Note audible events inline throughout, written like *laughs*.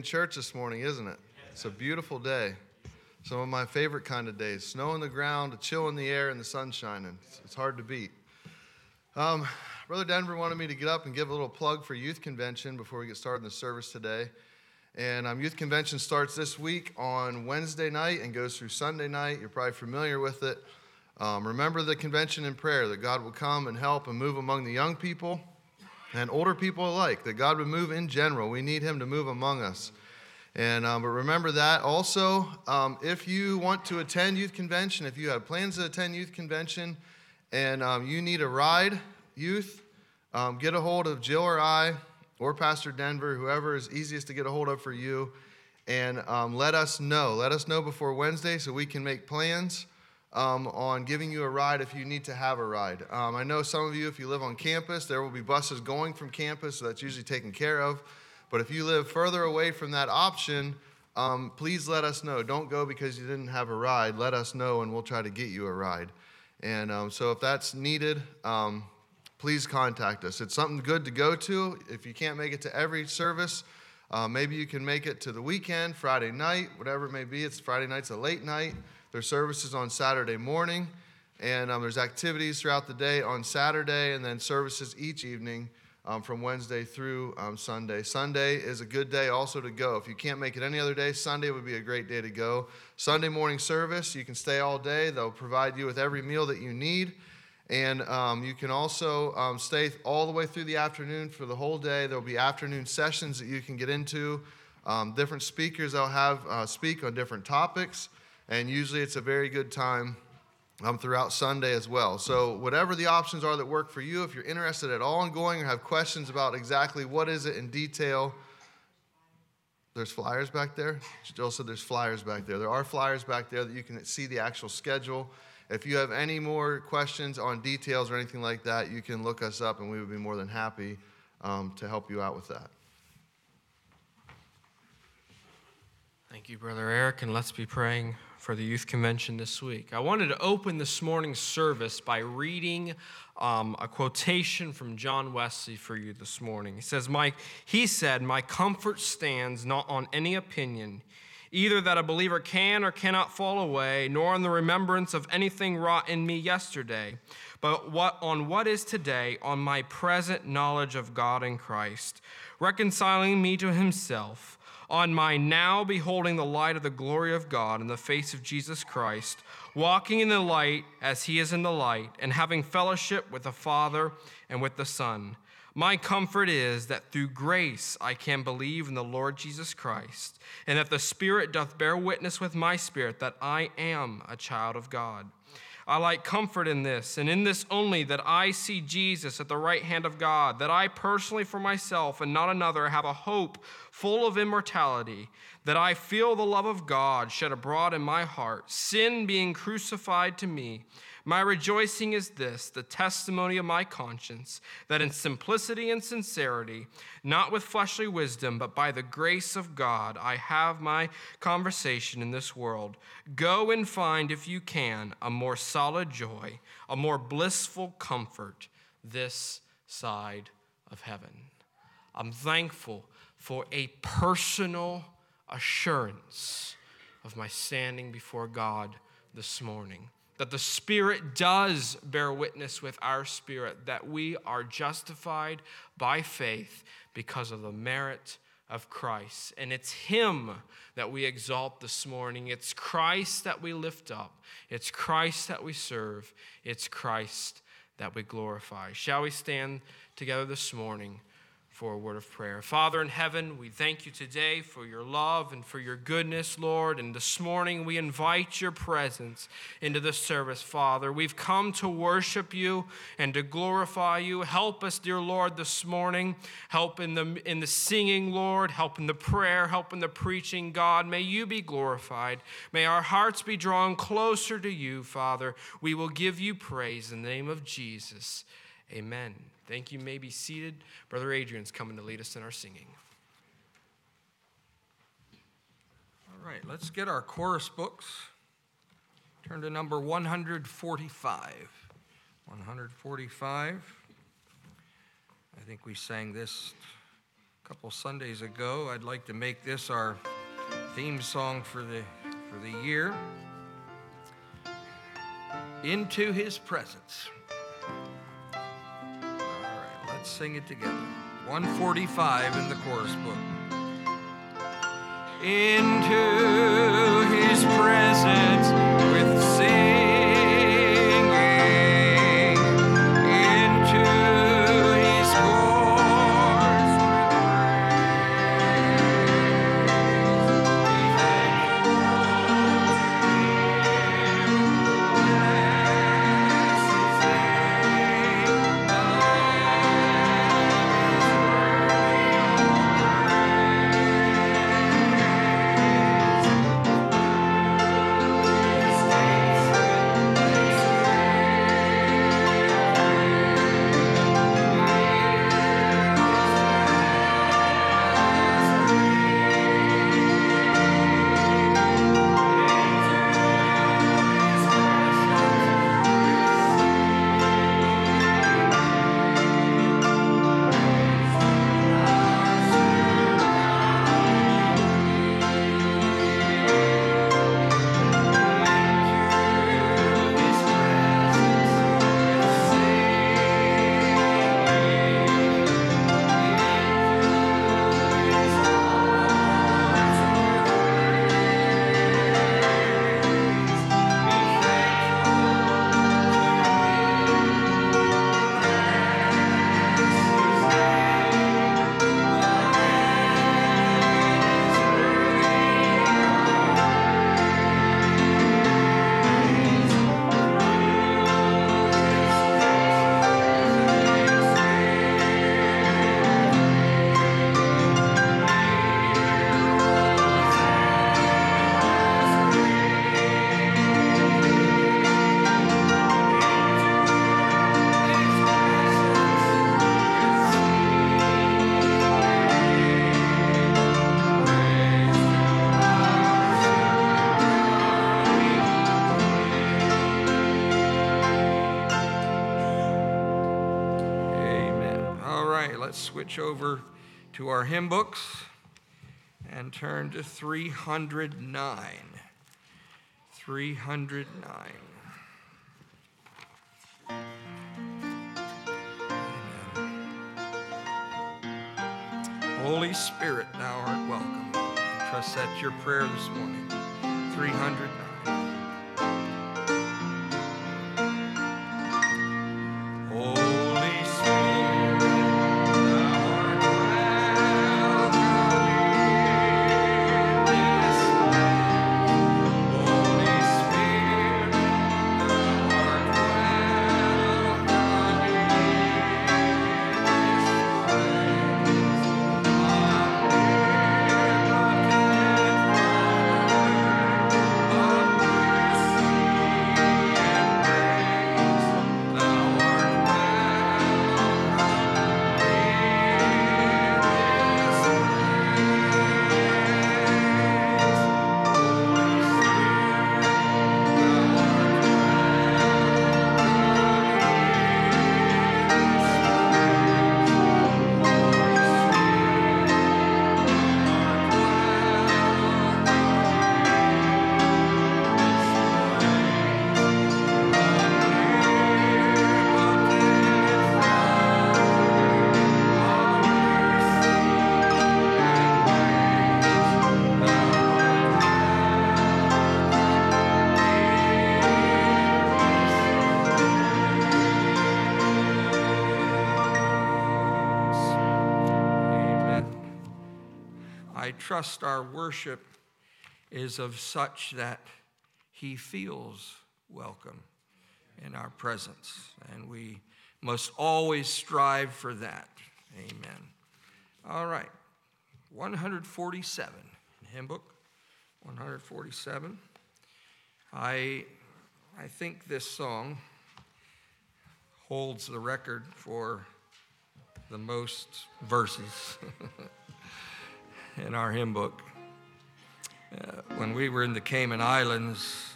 In church this morning, isn't it? It's a beautiful day. Some of my favorite kind of days. Snow on the ground, a chill in the air, and the sun shining. It's, it's hard to beat. Um, Brother Denver wanted me to get up and give a little plug for Youth Convention before we get started in the service today. And um, Youth Convention starts this week on Wednesday night and goes through Sunday night. You're probably familiar with it. Um, remember the convention in prayer that God will come and help and move among the young people and older people alike, that God would move in general. We need Him to move among us. And um, but remember that also, um, if you want to attend youth convention, if you have plans to attend youth convention, and um, you need a ride, youth, um, get a hold of Jill or I or Pastor Denver, whoever is easiest to get a hold of for you, and um, let us know. Let us know before Wednesday so we can make plans. Um, on giving you a ride if you need to have a ride. Um, I know some of you, if you live on campus, there will be buses going from campus, so that's usually taken care of. But if you live further away from that option, um, please let us know. Don't go because you didn't have a ride. Let us know, and we'll try to get you a ride. And um, so, if that's needed, um, please contact us. It's something good to go to. If you can't make it to every service, uh, maybe you can make it to the weekend, Friday night, whatever it may be. It's Friday night's a late night. There's services on Saturday morning, and um, there's activities throughout the day on Saturday, and then services each evening um, from Wednesday through um, Sunday. Sunday is a good day also to go. If you can't make it any other day, Sunday would be a great day to go. Sunday morning service, you can stay all day. They'll provide you with every meal that you need. And um, you can also um, stay all the way through the afternoon for the whole day. There'll be afternoon sessions that you can get into. Um, different speakers they'll have uh, speak on different topics and usually it's a very good time um, throughout Sunday as well. So, whatever the options are that work for you, if you're interested at all in going or have questions about exactly what is it in detail, there's flyers back there. Jill said there's flyers back there. There are flyers back there that you can see the actual schedule. If you have any more questions on details or anything like that, you can look us up and we would be more than happy um, to help you out with that. Thank you, Brother Eric, and let's be praying for the youth convention this week. I wanted to open this morning's service by reading um, a quotation from John Wesley for you this morning. He says, "My," he said, "My comfort stands not on any opinion." Either that a believer can or cannot fall away, nor on the remembrance of anything wrought in me yesterday, but what, on what is today, on my present knowledge of God in Christ, reconciling me to himself on my now beholding the light of the glory of God in the face of Jesus Christ, walking in the light as he is in the light, and having fellowship with the Father and with the Son. My comfort is that through grace I can believe in the Lord Jesus Christ, and that the Spirit doth bear witness with my spirit that I am a child of God. I like comfort in this, and in this only, that I see Jesus at the right hand of God, that I personally for myself and not another have a hope full of immortality, that I feel the love of God shed abroad in my heart, sin being crucified to me. My rejoicing is this the testimony of my conscience, that in simplicity and sincerity, not with fleshly wisdom, but by the grace of God, I have my conversation in this world. Go and find, if you can, a more solid joy, a more blissful comfort this side of heaven. I'm thankful for a personal assurance of my standing before God this morning. That the Spirit does bear witness with our spirit that we are justified by faith because of the merit of Christ. And it's Him that we exalt this morning. It's Christ that we lift up. It's Christ that we serve. It's Christ that we glorify. Shall we stand together this morning? For a word of prayer. Father in heaven, we thank you today for your love and for your goodness, Lord. And this morning we invite your presence into the service, Father. We've come to worship you and to glorify you. Help us, dear Lord, this morning. Help in the, in the singing, Lord. Help in the prayer. Help in the preaching, God. May you be glorified. May our hearts be drawn closer to you, Father. We will give you praise in the name of Jesus. Amen. Thank you. you may be seated. Brother Adrian's coming to lead us in our singing. All right, let's get our chorus books. Turn to number 145. 145. I think we sang this a couple Sundays ago. I'd like to make this our theme song for the, for the year. Into his presence. Let's sing it together. 145 in the chorus book. Into his presence with switch over to our hymn books and turn to 309. 309. Amen. Holy Spirit, thou art welcome. I trust that's your prayer this morning. 309. I trust our worship is of such that he feels welcome in our presence, and we must always strive for that. Amen. All right, 147, hymn book, 147. I, I think this song holds the record for the most verses *laughs* in our hymn book. Uh, when we were in the Cayman Islands,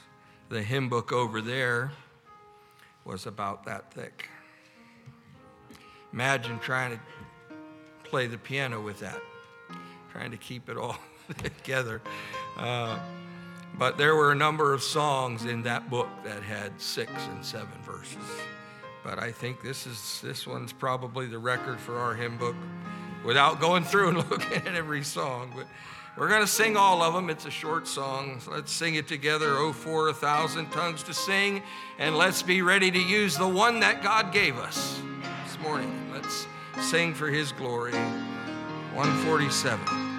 the hymn book over there was about that thick. Imagine trying to play the piano with that, trying to keep it all *laughs* together. Uh, but there were a number of songs in that book that had six and seven verses. But I think this is this one's probably the record for our hymn book, without going through and *laughs* looking at every song. But we're going to sing all of them. It's a short song. So let's sing it together. Oh, for a thousand tongues to sing, and let's be ready to use the one that God gave us this morning. Let's sing for His glory. 147.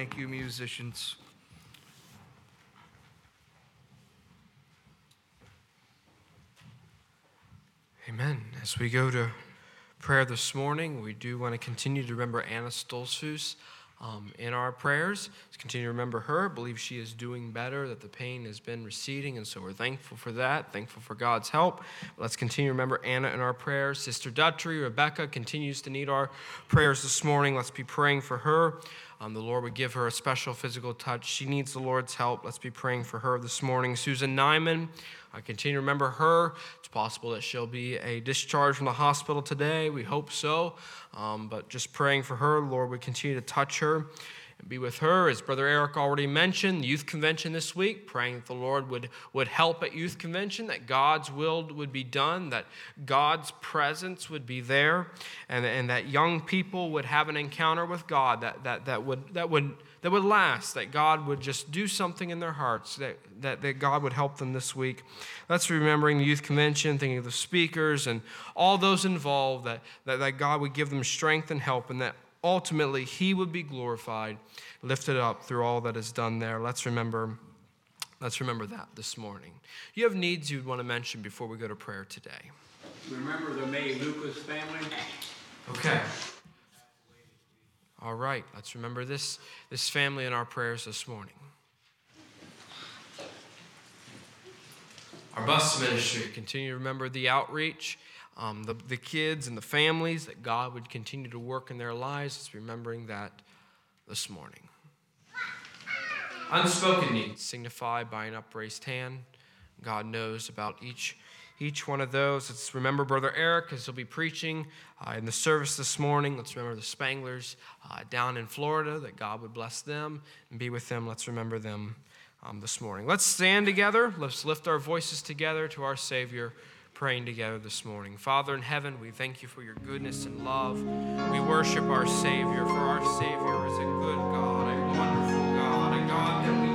Thank you, musicians. Amen. As we go to prayer this morning, we do want to continue to remember Anna Stoltzfus um, in our prayers. Let's continue to remember her. believe she is doing better, that the pain has been receding, and so we're thankful for that, thankful for God's help. Let's continue to remember Anna in our prayers. Sister Dutry, Rebecca continues to need our prayers this morning. Let's be praying for her. Um, the Lord would give her a special physical touch. She needs the Lord's help. Let's be praying for her this morning. Susan Nyman, I continue to remember her. It's possible that she'll be a discharge from the hospital today. We hope so. Um, but just praying for her, Lord would continue to touch her and be with her. As Brother Eric already mentioned, youth convention this week, praying that the Lord would, would help at youth convention, that God's will would be done, that God's presence would be there, and, and that young people would have an encounter with God that, that, that, would, that, would, that would last, that God would just do something in their hearts, that, that, that God would help them this week. Let's remembering the youth convention, thinking of the speakers and all those involved, that, that, that God would give them strength and help, and that ultimately he would be glorified, lifted up through all that is done there. Let's remember, let's remember that this morning. You have needs you'd want to mention before we go to prayer today. Remember the May Lucas family? Okay. All right, let's remember this, this family in our prayers this morning. Our bus ministry, continue to remember the outreach um, the, the kids and the families, that God would continue to work in their lives. It's remembering that this morning. unspoken needs signified by an upraised hand. God knows about each each one of those. Let's remember Brother Eric as he'll be preaching uh, in the service this morning. Let's remember the Spanglers uh, down in Florida, that God would bless them and be with them. Let's remember them um, this morning. Let's stand together. Let's lift our voices together to our Savior, praying together this morning. Father in heaven, we thank you for your goodness and love. We worship our Savior, for our Savior is a good God, a wonderful God, a God that we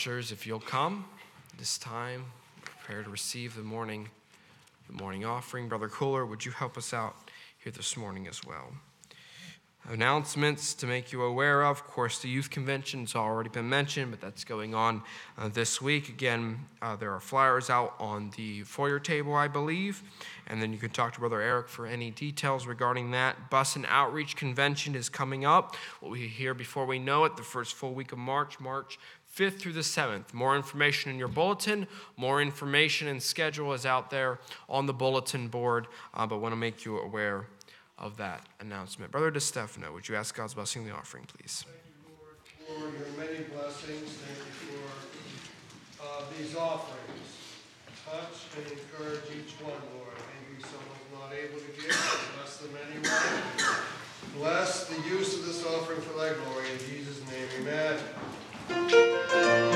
Ushers, if you'll come this time, prepare to receive the morning the morning offering. Brother Kohler, would you help us out here this morning as well? Announcements to make you aware of. Of course, the youth convention's already been mentioned, but that's going on uh, this week. Again, uh, there are flyers out on the foyer table, I believe, and then you can talk to Brother Eric for any details regarding that. Bus and Outreach Convention is coming up. We'll be here before we know it, the first full week of March, March 5th through the 7th. More information in your bulletin, more information and schedule is out there on the bulletin board, uh, but want to make you aware of that announcement. Brother DeStefano, would you ask God's blessing the offering, please? Thank you, Lord, for your many blessings. Thank you for uh, these offerings. Touch and encourage each one, Lord. Maybe someone's not able to give, bless them anyway. Bless the use of this offering for thy glory, in Jesus' name, amen. Thank you.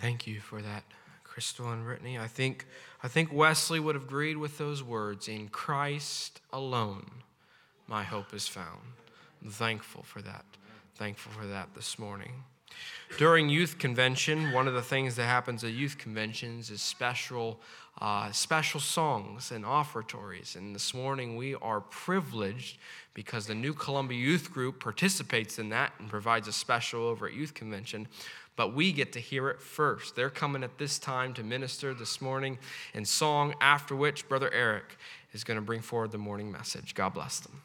Thank you for that, Crystal and Brittany. I think, I think Wesley would have agreed with those words. In Christ alone, my hope is found. I'm thankful for that. Thankful for that this morning. During youth convention, one of the things that happens at youth conventions is special, uh, special songs and offertories. And this morning we are privileged because the New Columbia Youth Group participates in that and provides a special over at youth convention. But we get to hear it first. They're coming at this time to minister this morning in song, after which Brother Eric is going to bring forward the morning message. God bless them.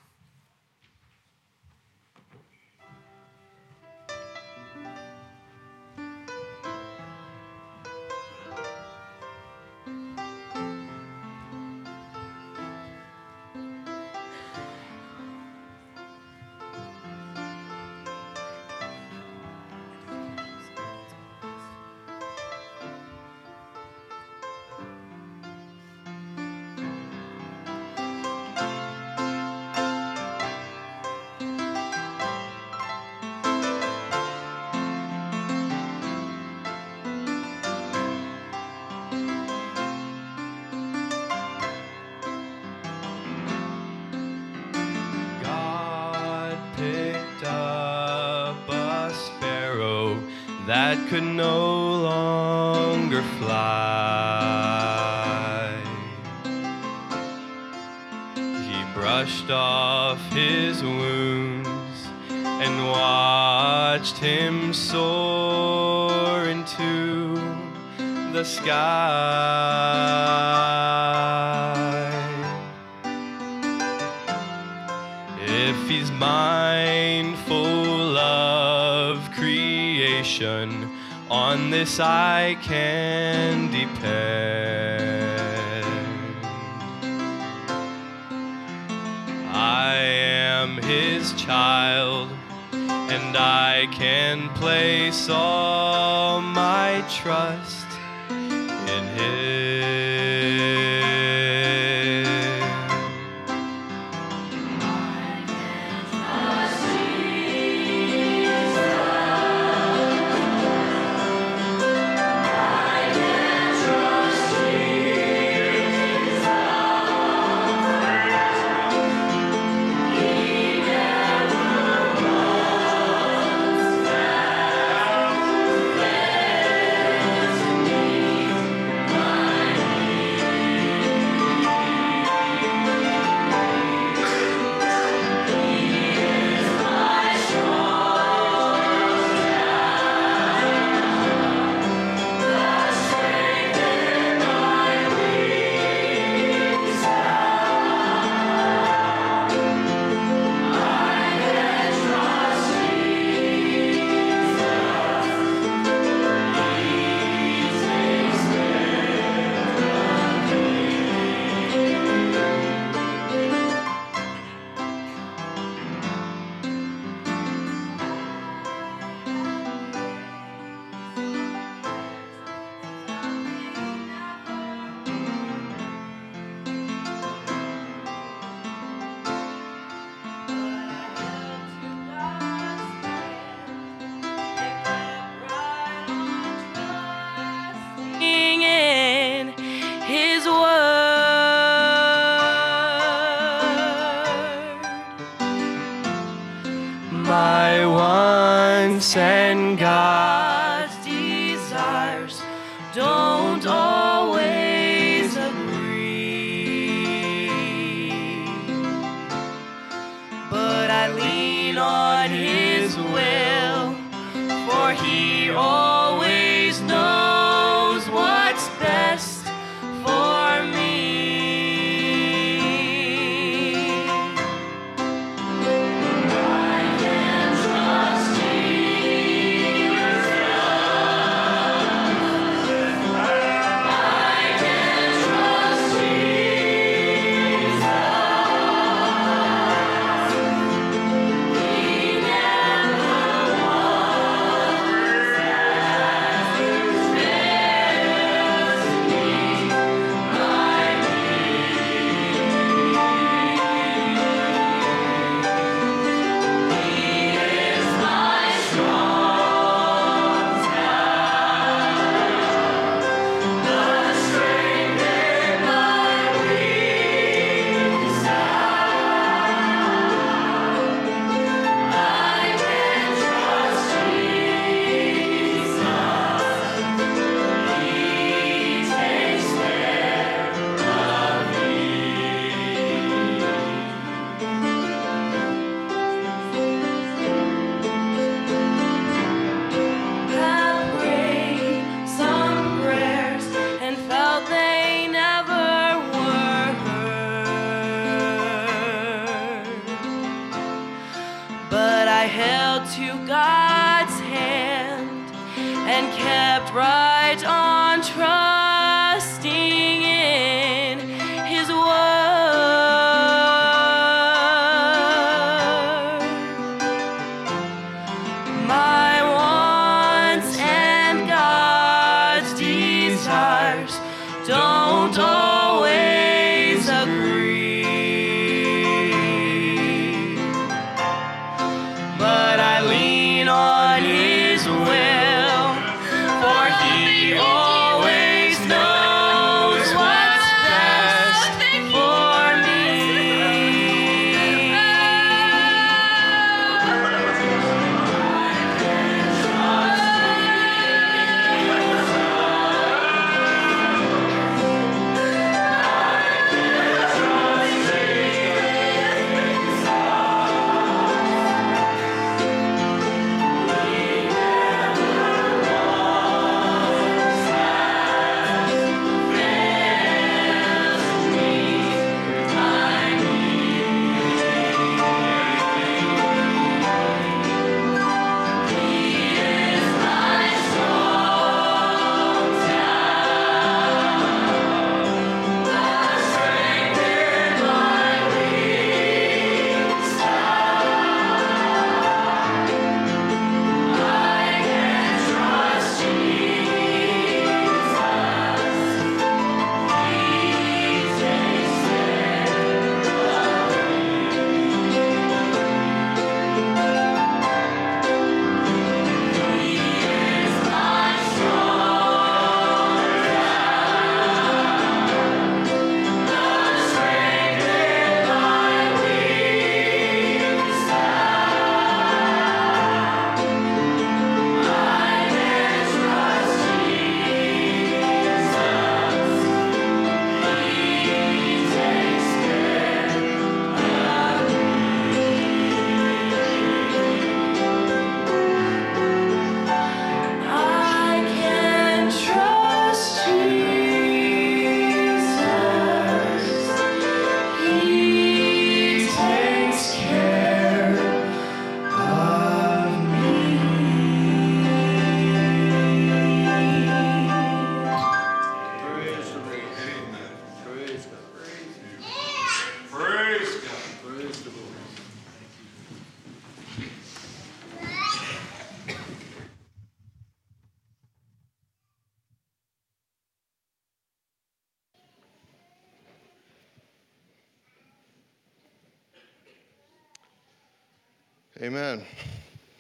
Amen.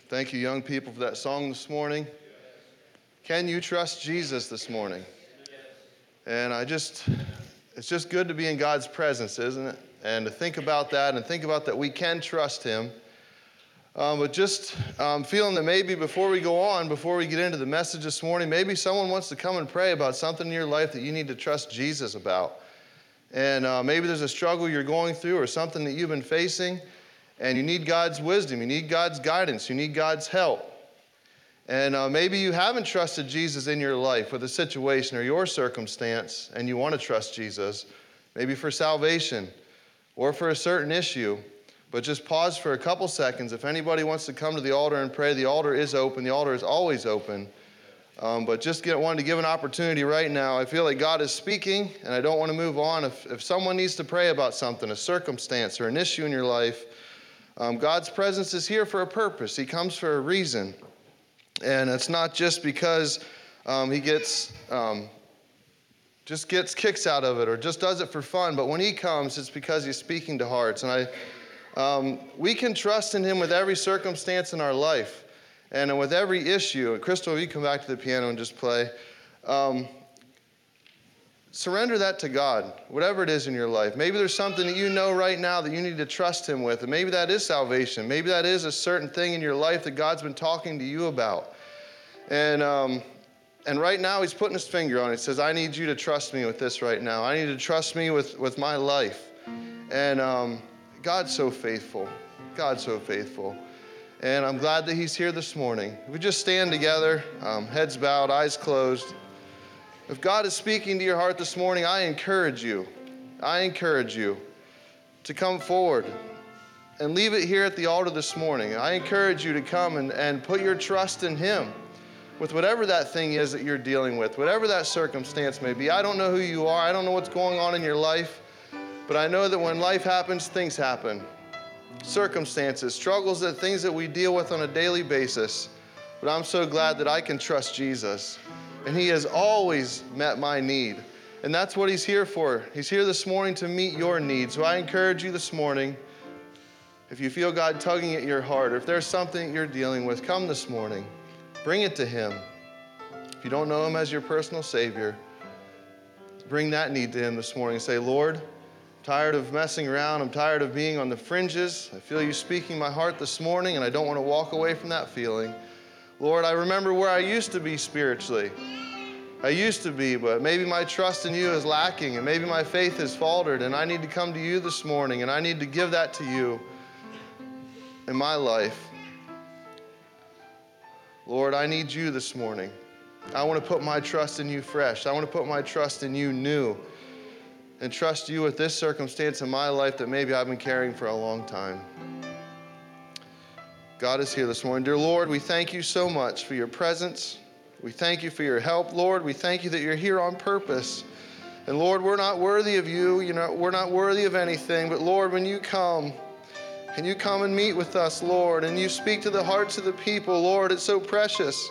Thank you, young people, for that song this morning. Can you trust Jesus this morning? And I just, it's just good to be in God's presence, isn't it? And to think about that and think about that we can trust Him. Um, but just um, feeling that maybe before we go on, before we get into the message this morning, maybe someone wants to come and pray about something in your life that you need to trust Jesus about. And uh, maybe there's a struggle you're going through or something that you've been facing, and you need God's wisdom, you need God's guidance, you need God's help. And uh, maybe you haven't trusted Jesus in your life with a situation or your circumstance, and you want to trust Jesus, maybe for salvation or for a certain issue. But just pause for a couple seconds. If anybody wants to come to the altar and pray, the altar is open. The altar is always open. Um, but just get, wanted to give an opportunity right now. I feel like God is speaking, and I don't want to move on. If, if someone needs to pray about something, a circumstance or an issue in your life, um, God's presence is here for a purpose. He comes for a reason. And it's not just because um, he gets um, just gets kicks out of it or just does it for fun. But when he comes, it's because he's speaking to hearts. And I, um, we can trust in him with every circumstance in our life and with every issue. Crystal, you come back to the piano and just play. Um, surrender that to God, whatever it is in your life. Maybe there's something that you know right now that you need to trust Him with, and maybe that is salvation. Maybe that is a certain thing in your life that God's been talking to you about. And, um, and right now, He's putting His finger on it. He says, I need you to trust me with this right now. I need to trust me with, with my life. And um, God's so faithful. God's so faithful. And I'm glad that He's here this morning. We just stand together, um, heads bowed, eyes closed. If God is speaking to your heart this morning, I encourage you, I encourage you to come forward and leave it here at the altar this morning. I encourage you to come and, and put your trust in Him with whatever that thing is that you're dealing with, whatever that circumstance may be. I don't know who you are, I don't know what's going on in your life, but I know that when life happens, things happen. Circumstances, struggles, that things that we deal with on a daily basis. But I'm so glad that I can trust Jesus. And He has always met my need. And that's what He's here for. He's here this morning to meet your needs. So I encourage you this morning, if you feel God tugging at your heart, or if there's something you're dealing with, come this morning. Bring it to Him. If you don't know Him as your personal Savior, bring that need to Him this morning. Say, Lord, tired of messing around. I'm tired of being on the fringes. I feel you speaking my heart this morning, and I don't want to walk away from that feeling. Lord, I remember where I used to be spiritually. I used to be, but maybe my trust in you is lacking, and maybe my faith has faltered, and I need to come to you this morning, and I need to give that to you in my life. Lord, I need you this morning. I want to put my trust in you fresh. I want to put my trust in you new and trust you with this circumstance in my life that maybe I've been carrying for a long time. God is here this morning. Dear Lord, we thank you so much for your presence. We thank you for your help, Lord. We thank you that you're here on purpose. And Lord, we're not worthy of you. You know, we're not worthy of anything. But Lord, when you come, and you come and meet with us, Lord, and you speak to the hearts of the people, Lord, it's so precious.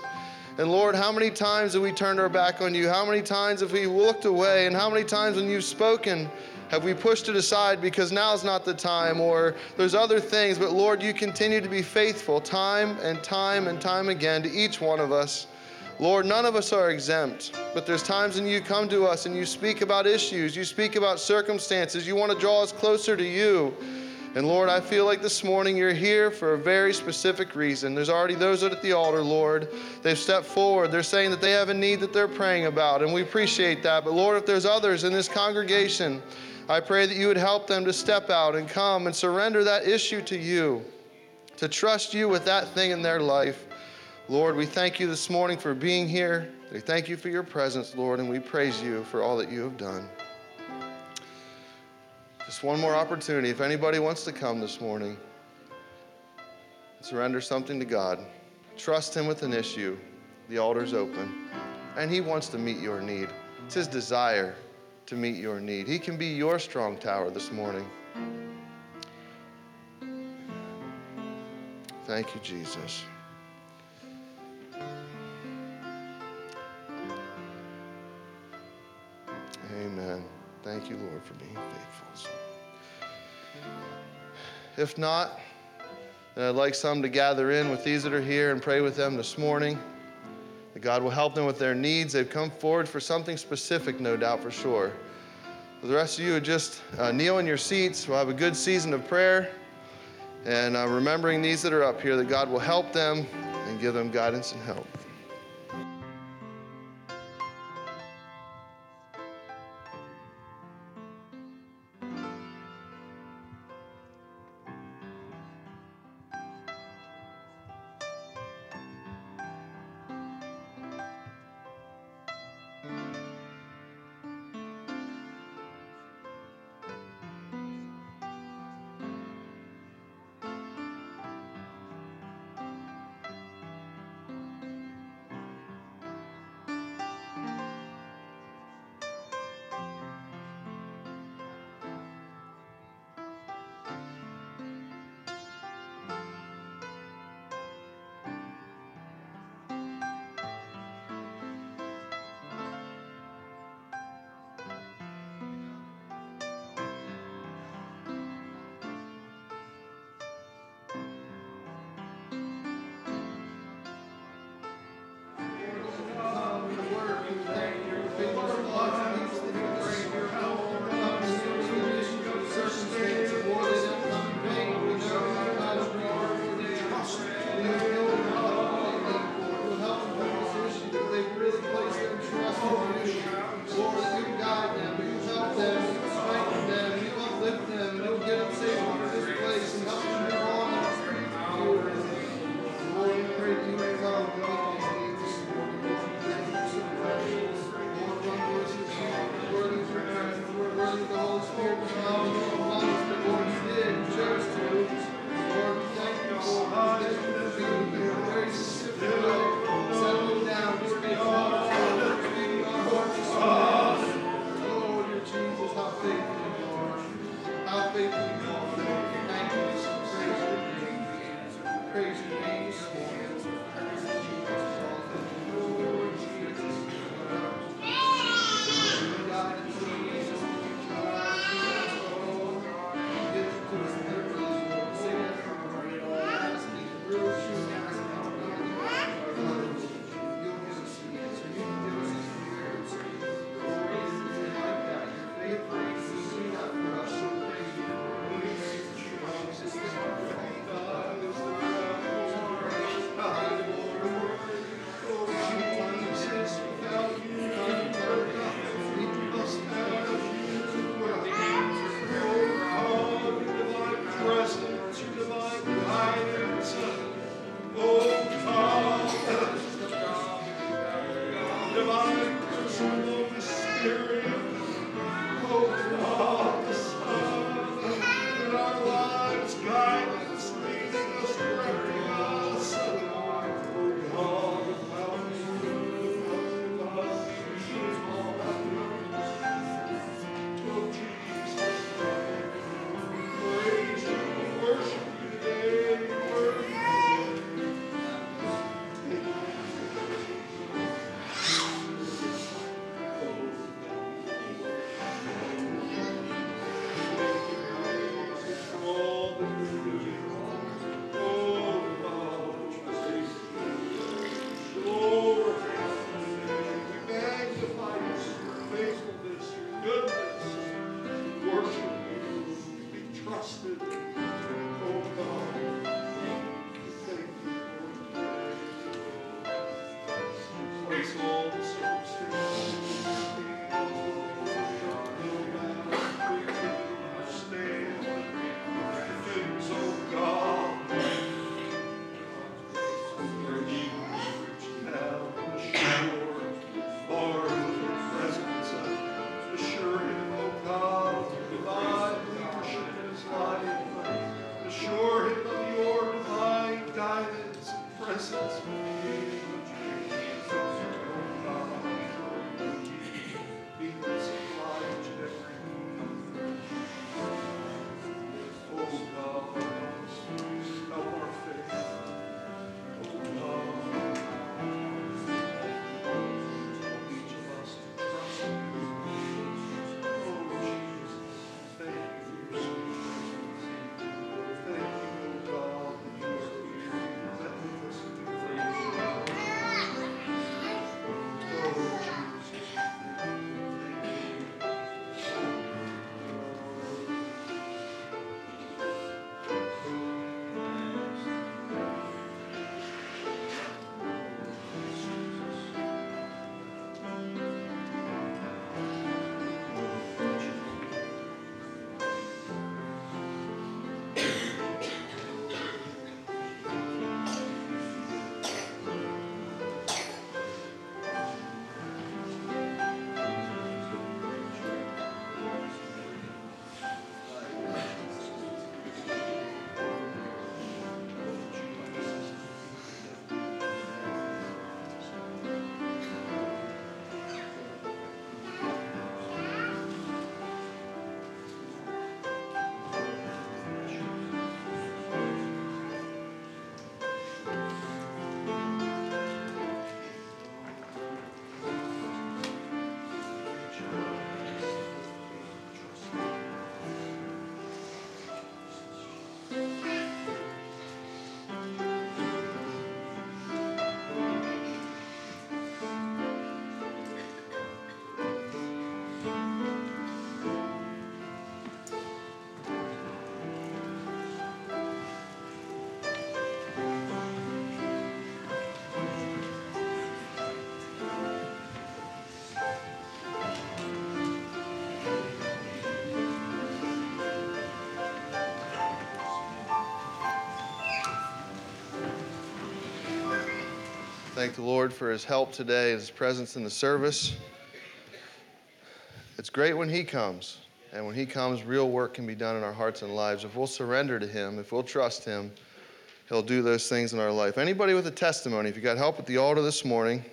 And Lord, how many times have we turned our back on you? How many times have we looked away? And how many times when you've spoken have we pushed it aside because now's not the time or there's other things? But Lord, you continue to be faithful time and time and time again to each one of us. Lord, none of us are exempt, but there's times when you come to us and you speak about issues, you speak about circumstances, you want to draw us closer to you. And Lord, I feel like this morning you're here for a very specific reason. There's already those at the altar, Lord. They've stepped forward. They're saying that they have a need that they're praying about, and we appreciate that. But Lord, if there's others in this congregation, I pray that you would help them to step out and come and surrender that issue to you, to trust you with that thing in their life. Lord, we thank you this morning for being here. We thank you for your presence, Lord, and we praise you for all that you have done. Just one more opportunity. If anybody wants to come this morning, surrender something to God, trust Him with an issue, the altar's open, and He wants to meet your need. It's His desire to meet your need. He can be your strong tower this morning. Thank you, Jesus. Amen. Thank you, Lord, for being faithful. If not, then I'd like some to gather in with these that are here and pray with them this morning. That God will help them with their needs. They've come forward for something specific, no doubt, for sure. The rest of you just uh, kneel in your seats. We'll have a good season of prayer. And uh, remembering these that are up here, that God will help them and give them guidance and help. Thank the Lord for his help today, his presence in the service. It's great when he comes. And when he comes, real work can be done in our hearts and lives. If we'll surrender to him, if we'll trust him, he'll do those things in our life. Anybody with a testimony, if you got help at the altar this morning,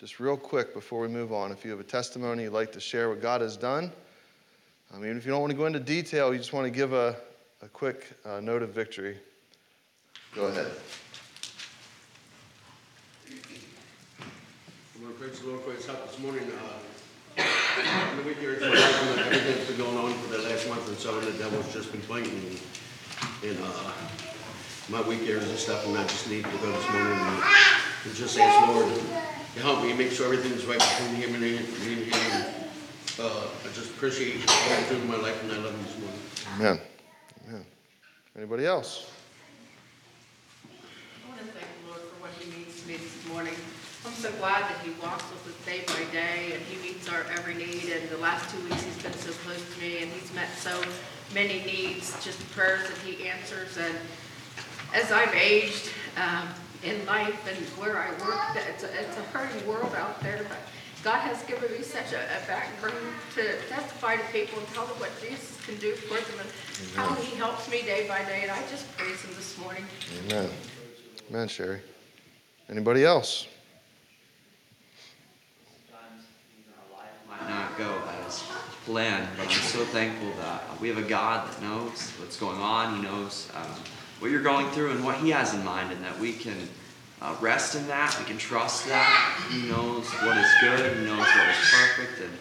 just real quick before we move on, if you have a testimony you'd like to share what God has done, I mean, if you don't want to go into detail, you just want to give a, a quick uh, note of victory, go ahead. I'm praise the Lord for his help this morning. Uh, in the week here, everything's been going on for the last month or so, and the devil's just been fighting me. And, uh, my week here and stuff, and I just need to go this morning and, and just ask Lord to help me, make sure everything's right between him and me, me and him. Uh, I just appreciate all you're doing in my life, and I love him this morning. Amen. Amen. Anybody else? I want to thank the Lord for what he means to me this morning. So glad that he walks with us day by day and he meets our every need. And the last two weeks, he's been so close to me and he's met so many needs, just prayers that he answers. And as I've aged um, in life and where I work, it's a, it's a hurting world out there, but God has given me such a, a background to testify to people and tell them what Jesus can do for them and how he helps me day by day. And I just praise him this morning. Amen. Amen, Sherry. Anybody else? might go as planned, but I'm so thankful that we have a God that knows what's going on. He knows um, what you're going through and what He has in mind, and that we can uh, rest in that. We can trust that. He knows what is good. He knows what is perfect, and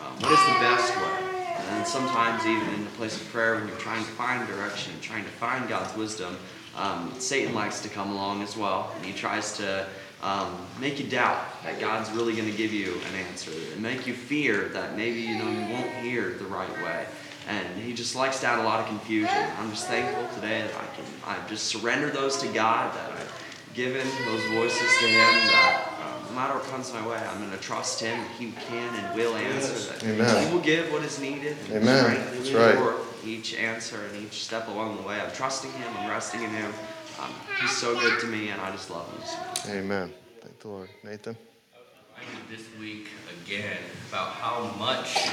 um, what is the best way. And sometimes, even in the place of prayer, when you're trying to find direction, trying to find God's wisdom, um, Satan likes to come along as well, and he tries to um, make you doubt that God's really going to give you an answer, and make you fear that maybe you know you won't hear the right way. And he just likes to add a lot of confusion. I'm just thankful today that I can I just surrender those to God, that I've given those voices to Him. That um, no matter what comes my way, I'm going to trust Him. that He can and will answer. That Amen. He will give what is needed. and Amen. That's right. for each answer and each step along the way. I'm trusting Him. I'm resting in Him. Um, he's so good to me, and I just love Him. Amen. Thank the Lord. Nathan? I was reminded this week again about how much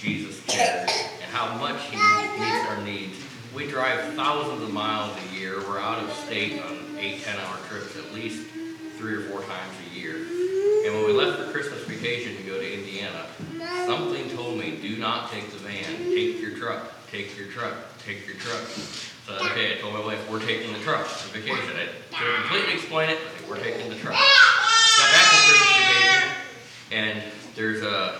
Jesus cares and how much He meets our needs. We drive thousands of miles a year. We're out of state on eight, ten hour trips at least three or four times a year. And when we left for Christmas vacation to go to Indiana, something told me, do not take the van, take your truck, take your truck, take your truck. So, okay, I told my wife, we're taking the truck on vacation. I couldn't completely explain it, but we're taking the truck. Got back from Christmas vacation, and there's a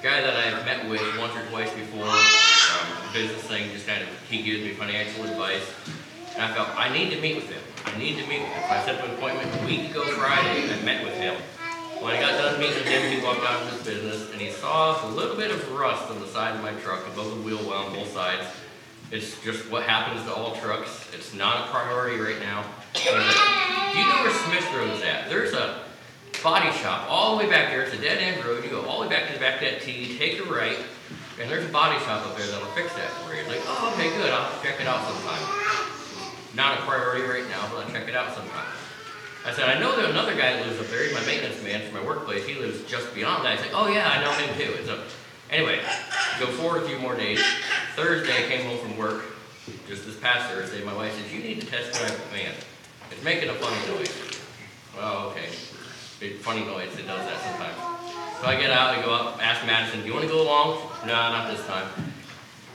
guy that I've met with once or twice before, um, business thing, just kind of, he gives me financial advice. And I felt, I need to meet with him. I need to meet with him. I set up an appointment a week ago Friday, and I met with him. When I got done meeting with him, he walked out of his business, and he saw a little bit of rust on the side of my truck, above the wheel well on both sides. It's just what happens to all trucks. It's not a priority right now. Uh, do you know where Smith Road's at? There's a body shop all the way back there. It's a dead end road. You go all the way back to the back of that T, take a right, and there's a body shop up there that'll fix that for you. It's like, oh, okay, good. I'll check it out sometime. Not a priority right now, but I'll check it out sometime. I said, I know there's another guy that lives up there. He's my maintenance man for my workplace. He lives just beyond that. He's like, oh yeah, I know him too. And so, anyway, go forward a few more days. Thursday, I came home from work. Just this past Thursday, my wife says, you need to test drive the van. It's making a funny noise. Well, okay. Big funny noise. It does that sometimes. So I get out, I go up, ask Madison, do you want to go along? No, not this time.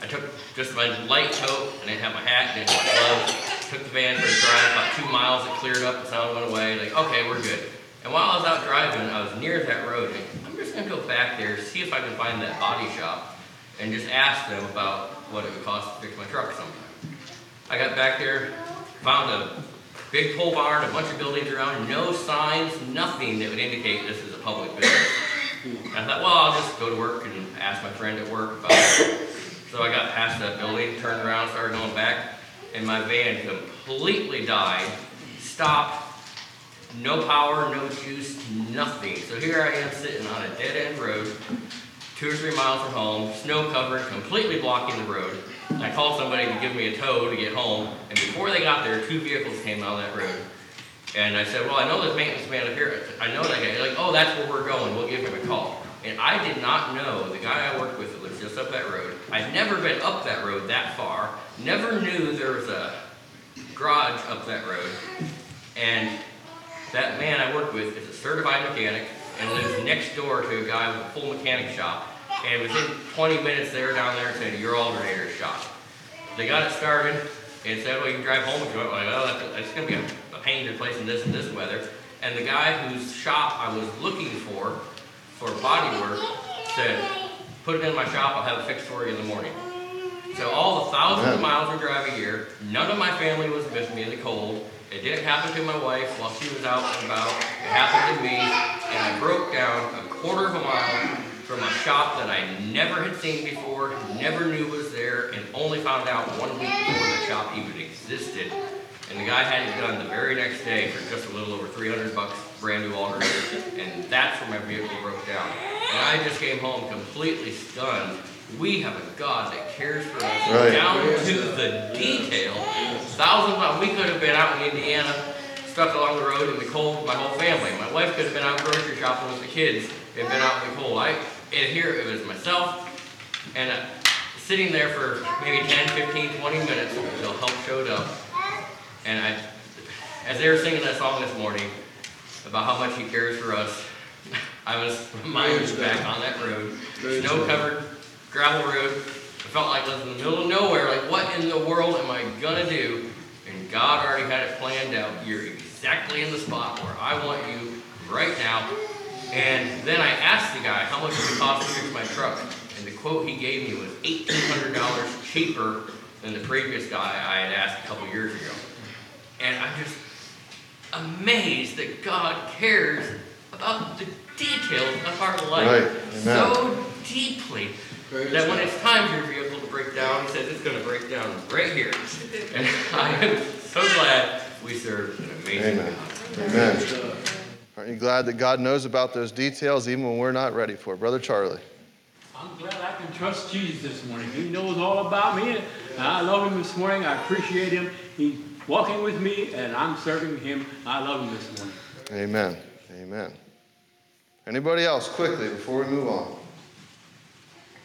I took just my light coat, and didn't have my hat, didn't have my gloves. Took the van for a drive, about two miles, it cleared up, the sound went away. Like, okay, we're good. And while I was out driving, I was near that road. and Just gonna go back there, see if I can find that body shop, and just ask them about what it would cost to fix my truck sometime. I got back there, found a big pole barn, a bunch of buildings around, no signs, nothing that would indicate this is a public business. And I thought, well, I'll just go to work and ask my friend at work about it. So I got past that building, turned around, started going back, and my van completely died, stopped, no power, no juice, nothing. So here I am sitting on a dead end road, two or three miles from home, snow covered, completely blocking the road. I called somebody to give me a tow to get home, and before they got there, two vehicles came of that road. And I said, well, I know this maintenance man up here. I know that guy. They're like, oh, that's where we're going. We'll give him a call. And I did not know the guy I worked with that lives just up that road. I've never been up that road that far. Never knew there was a garage up that road. And that man I worked with is a certified mechanic and lives next door to a guy with a full mechanic shop. And within 20 minutes, they were down there saying, your alternator is shot. They got it started and said, well, you can drive home if you well, that's, that's going to be a, a pain to place in this and this weather. And the guy whose shop I was looking for, for body work, said, put it in my shop, I'll have it fixed for you in the morning. So all the thousands of miles we drive a year, none of my family was with me in the cold. It didn't happen to my wife while she was out and about. It happened to me, and I broke down a quarter of a mile from a shop that I never had seen before, never knew was there, and only found out one week before the shop even existed. And the guy had it done the very next day for just a little over 300 bucks, brand new alternator, and that's where my vehicle broke down. And I just came home completely stunned. We have a God that cares for us Right. down to the detail. Thousands of we could have been out in Indiana, stuck along the road in the cold with my whole family. My wife could have been out grocery shopping with the kids and been out in the cold. I and here it was myself and uh, sitting there for maybe 10, 15, 20 minutes until help showed up. And I, as they were singing that song this morning about how much He cares for us, *laughs* I was was back on that road, snow covered gravel road. I felt like I was in the middle of nowhere. Like, what in the world am I gonna do? And God already had it planned out. You're exactly in the spot where I want you right now. And then I asked the guy how much it would cost to fix my truck. And the quote he gave me was $1,800 cheaper than the previous guy I had asked a couple years ago. And I'm just amazed that God cares about the details of our life Right. So deeply that when it's time for your vehicle to break down, he says it's going to break down right here. *laughs* And I am so glad we serve an amazing Amen. God. Amen. Aren't you glad that God knows about those details even when we're not ready for it? Brother Charlie. I'm glad I can trust Jesus this morning. He knows all about me, and I love him this morning. I appreciate him. He's walking with me, and I'm serving him. I love him this morning. Amen. Amen. Anybody else, quickly, before we move on?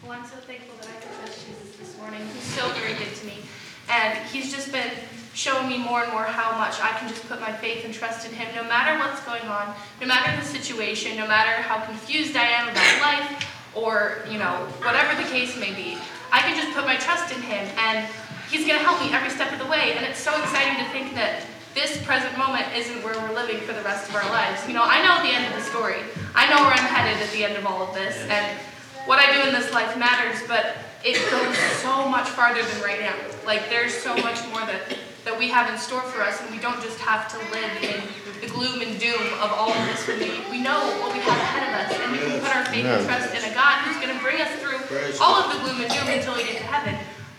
Well, I'm so thankful that I trust Jesus this morning. He's so very good to me. And he's just been showing me more and more how much I can just put my faith and trust in him no matter what's going on, no matter the situation, no matter how confused I am about life, or, you know, whatever the case may be. I can just put my trust in him, and he's going to help me every step of the way. And it's so exciting to think that this present moment isn't where we're living for the rest of our lives. You know, I know the end of the story. I know where I'm headed at the end of all of this, and what I do in this life matters, but it goes so much farther than right now. Like there's so much more that that we have in store for us, and we don't just have to live in the gloom and doom of all of this. We we know what we have ahead of us, and we can put our faith and trust in a God who's going to bring us through all of the gloom and doom until we get to heaven.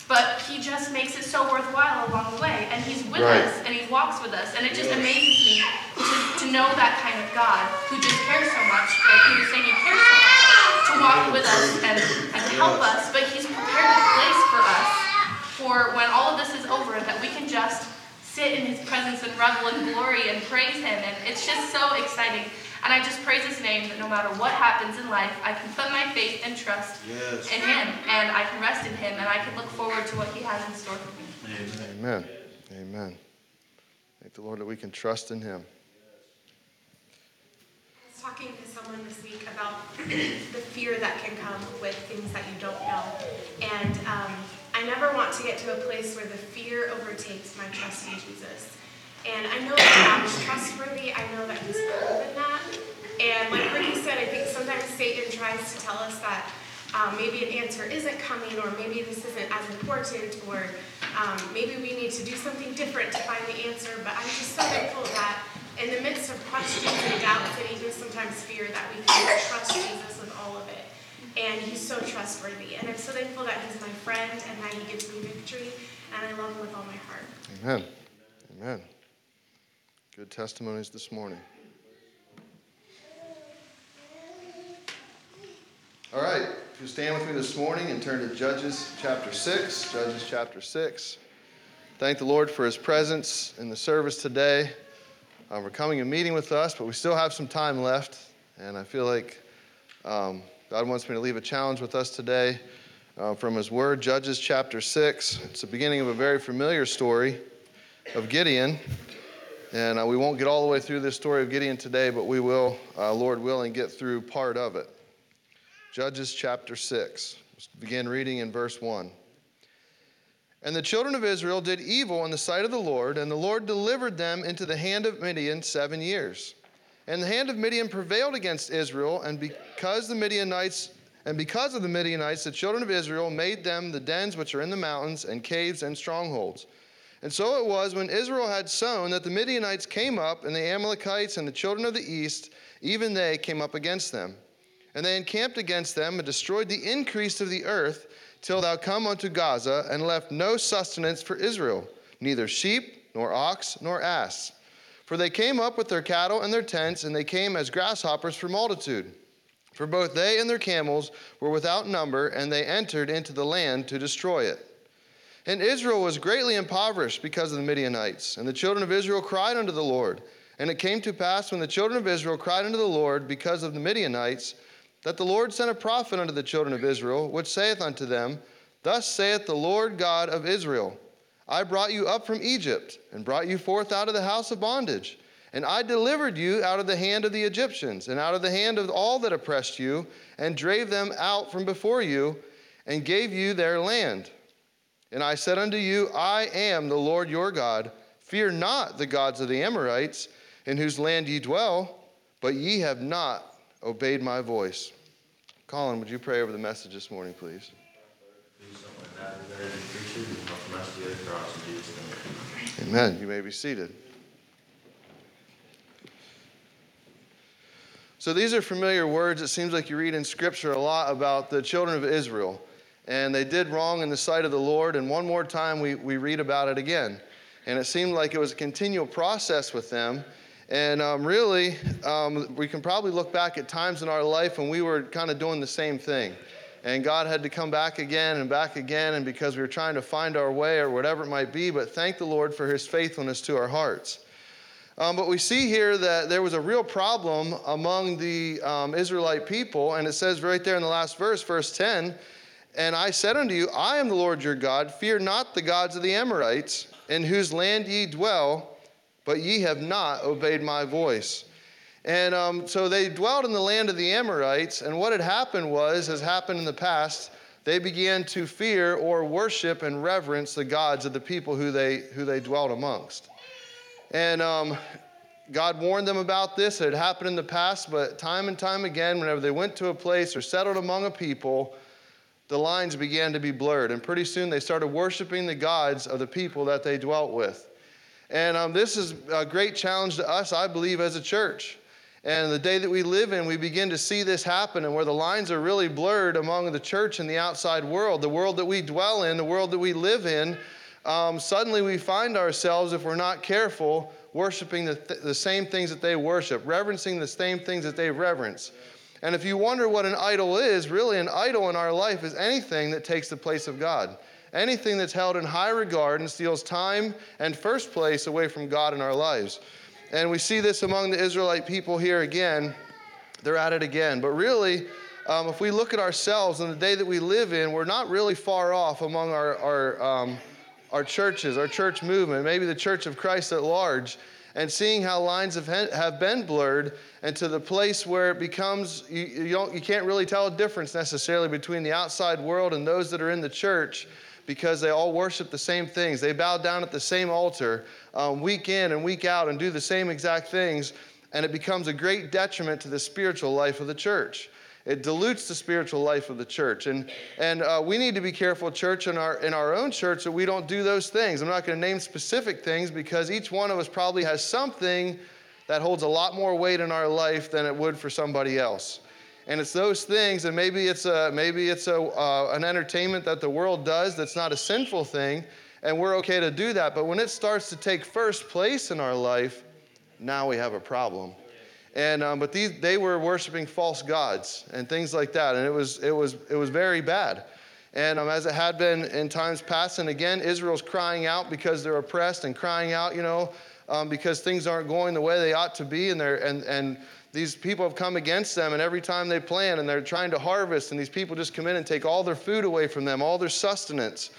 But He just makes it so worthwhile along the way, and He's with Right. us, and He walks with us, and it just amazes me to, to know that kind of God who just cares so much, like He was saying, He cares so much to walk with us and, and to help us, but He's prepared a place for us for when all of this is over, that we can just sit in His presence and revel in glory and praise Him. And it's just so exciting. And I just praise His name that no matter what happens in life, I can put my faith and trust Yes. in Him, and I can rest in Him, and I can look forward to what He has in store for me. Amen. Amen. Thank the Lord that we can trust in Him. Talking to someone this week about *clears throat* the fear that can come with things that you don't know. And um, I never want to get to a place where the fear overtakes my trust in Jesus. And I know that God is trustworthy. I know that He's better than that. And like Ricky said, I think sometimes Satan tries to tell us that um, maybe an answer isn't coming, or maybe this isn't as important, or um, maybe we need to do something different to find the answer. But I'm just so thankful that in the midst of questions and doubts and even sometimes fear, that we can trust Jesus with all of it. And He's so trustworthy. And I'm so thankful that He's my friend and that He gives me victory. And I love Him with all my heart. Amen. Amen. Good testimonies this morning. All right, if you stand with me this morning and turn to Judges chapter 6, Judges chapter 6. Thank the Lord for his presence in the service today. Um, for coming and meeting with us, but we still have some time left. And I feel like um, God wants me to leave a challenge with us today uh, from His Word, Judges chapter 6. It's the beginning of a very familiar story of Gideon. And uh, we won't get all the way through this story of Gideon today, but we will, uh, Lord willing, get through part of it. Judges chapter 6. Let's begin reading in verse 1. And the children of Israel did evil in the sight of the Lord, and the Lord delivered them into the hand of Midian seven years. And the hand of Midian prevailed against Israel, and because the Midianites and because of the Midianites, the children of Israel made them the dens which are in the mountains, and caves and strongholds. And so it was when Israel had sown that the Midianites came up, and the Amalekites and the children of the east, even they came up against them. And they encamped against them and destroyed the increase of the earth till thou come unto Gaza, and left no sustenance for Israel, neither sheep, nor ox, nor ass. For they came up with their cattle and their tents, and they came as grasshoppers for multitude. For both they and their camels were without number, and they entered into the land to destroy it. And Israel was greatly impoverished because of the Midianites. And the children of Israel cried unto the Lord. And it came to pass when the children of Israel cried unto the Lord because of the Midianites, that the Lord sent a prophet unto the children of Israel, which saith unto them, Thus saith the Lord God of Israel I brought you up from Egypt, and brought you forth out of the house of bondage. And I delivered you out of the hand of the Egyptians, and out of the hand of all that oppressed you, and drave them out from before you, and gave you their land. And I said unto you, I am the Lord your God. Fear not the gods of the Amorites, in whose land ye dwell, but ye have not obeyed my voice. Colin, would you pray over the message this morning, please? Amen. You may be seated. So, these are familiar words. It seems like you read in Scripture a lot about the children of Israel. And they did wrong in the sight of the Lord. And one more time, we, we read about it again. And it seemed like it was a continual process with them. And um, really, um, we can probably look back at times in our life when we were kind of doing the same thing. And God had to come back again and back again, and because we were trying to find our way or whatever it might be, but thank the Lord for his faithfulness to our hearts. Um, but we see here that there was a real problem among the um, Israelite people, and it says right there in the last verse, verse 10 And I said unto you, I am the Lord your God, fear not the gods of the Amorites, in whose land ye dwell but ye have not obeyed my voice. And um, so they dwelled in the land of the Amorites, and what had happened was, has happened in the past, they began to fear or worship and reverence the gods of the people who they, who they dwelt amongst. And um, God warned them about this. It had happened in the past, but time and time again, whenever they went to a place or settled among a people, the lines began to be blurred. And pretty soon they started worshiping the gods of the people that they dwelt with. And um, this is a great challenge to us, I believe, as a church. And the day that we live in, we begin to see this happen, and where the lines are really blurred among the church and the outside world, the world that we dwell in, the world that we live in, um, suddenly we find ourselves, if we're not careful, worshiping the, th- the same things that they worship, reverencing the same things that they reverence. And if you wonder what an idol is, really, an idol in our life is anything that takes the place of God anything that's held in high regard and steals time and first place away from God in our lives. And we see this among the Israelite people here again. They're at it again. But really, um, if we look at ourselves and the day that we live in, we're not really far off among our, our, um, our churches, our church movement, maybe the church of Christ at large, and seeing how lines have, have been blurred and to the place where it becomes, you, you, don't, you can't really tell a difference necessarily between the outside world and those that are in the church because they all worship the same things. They bow down at the same altar um, week in and week out and do the same exact things, and it becomes a great detriment to the spiritual life of the church. It dilutes the spiritual life of the church. And, and uh, we need to be careful, church, in our, in our own church, that we don't do those things. I'm not going to name specific things because each one of us probably has something that holds a lot more weight in our life than it would for somebody else and it's those things and maybe it's a maybe it's a uh, an entertainment that the world does that's not a sinful thing and we're okay to do that. But when it starts to take first place in our life now we have a problem. And um, but these they were worshiping false gods and things like that and it was it was it was very bad. And um, as it had been in times past and again israel's crying out because they're oppressed and crying out you know um, because things aren't going the way they ought to be, and, they're, and, and these people have come against them, and every time they plant and they're trying to harvest, and these people just come in and take all their food away from them, all their sustenance.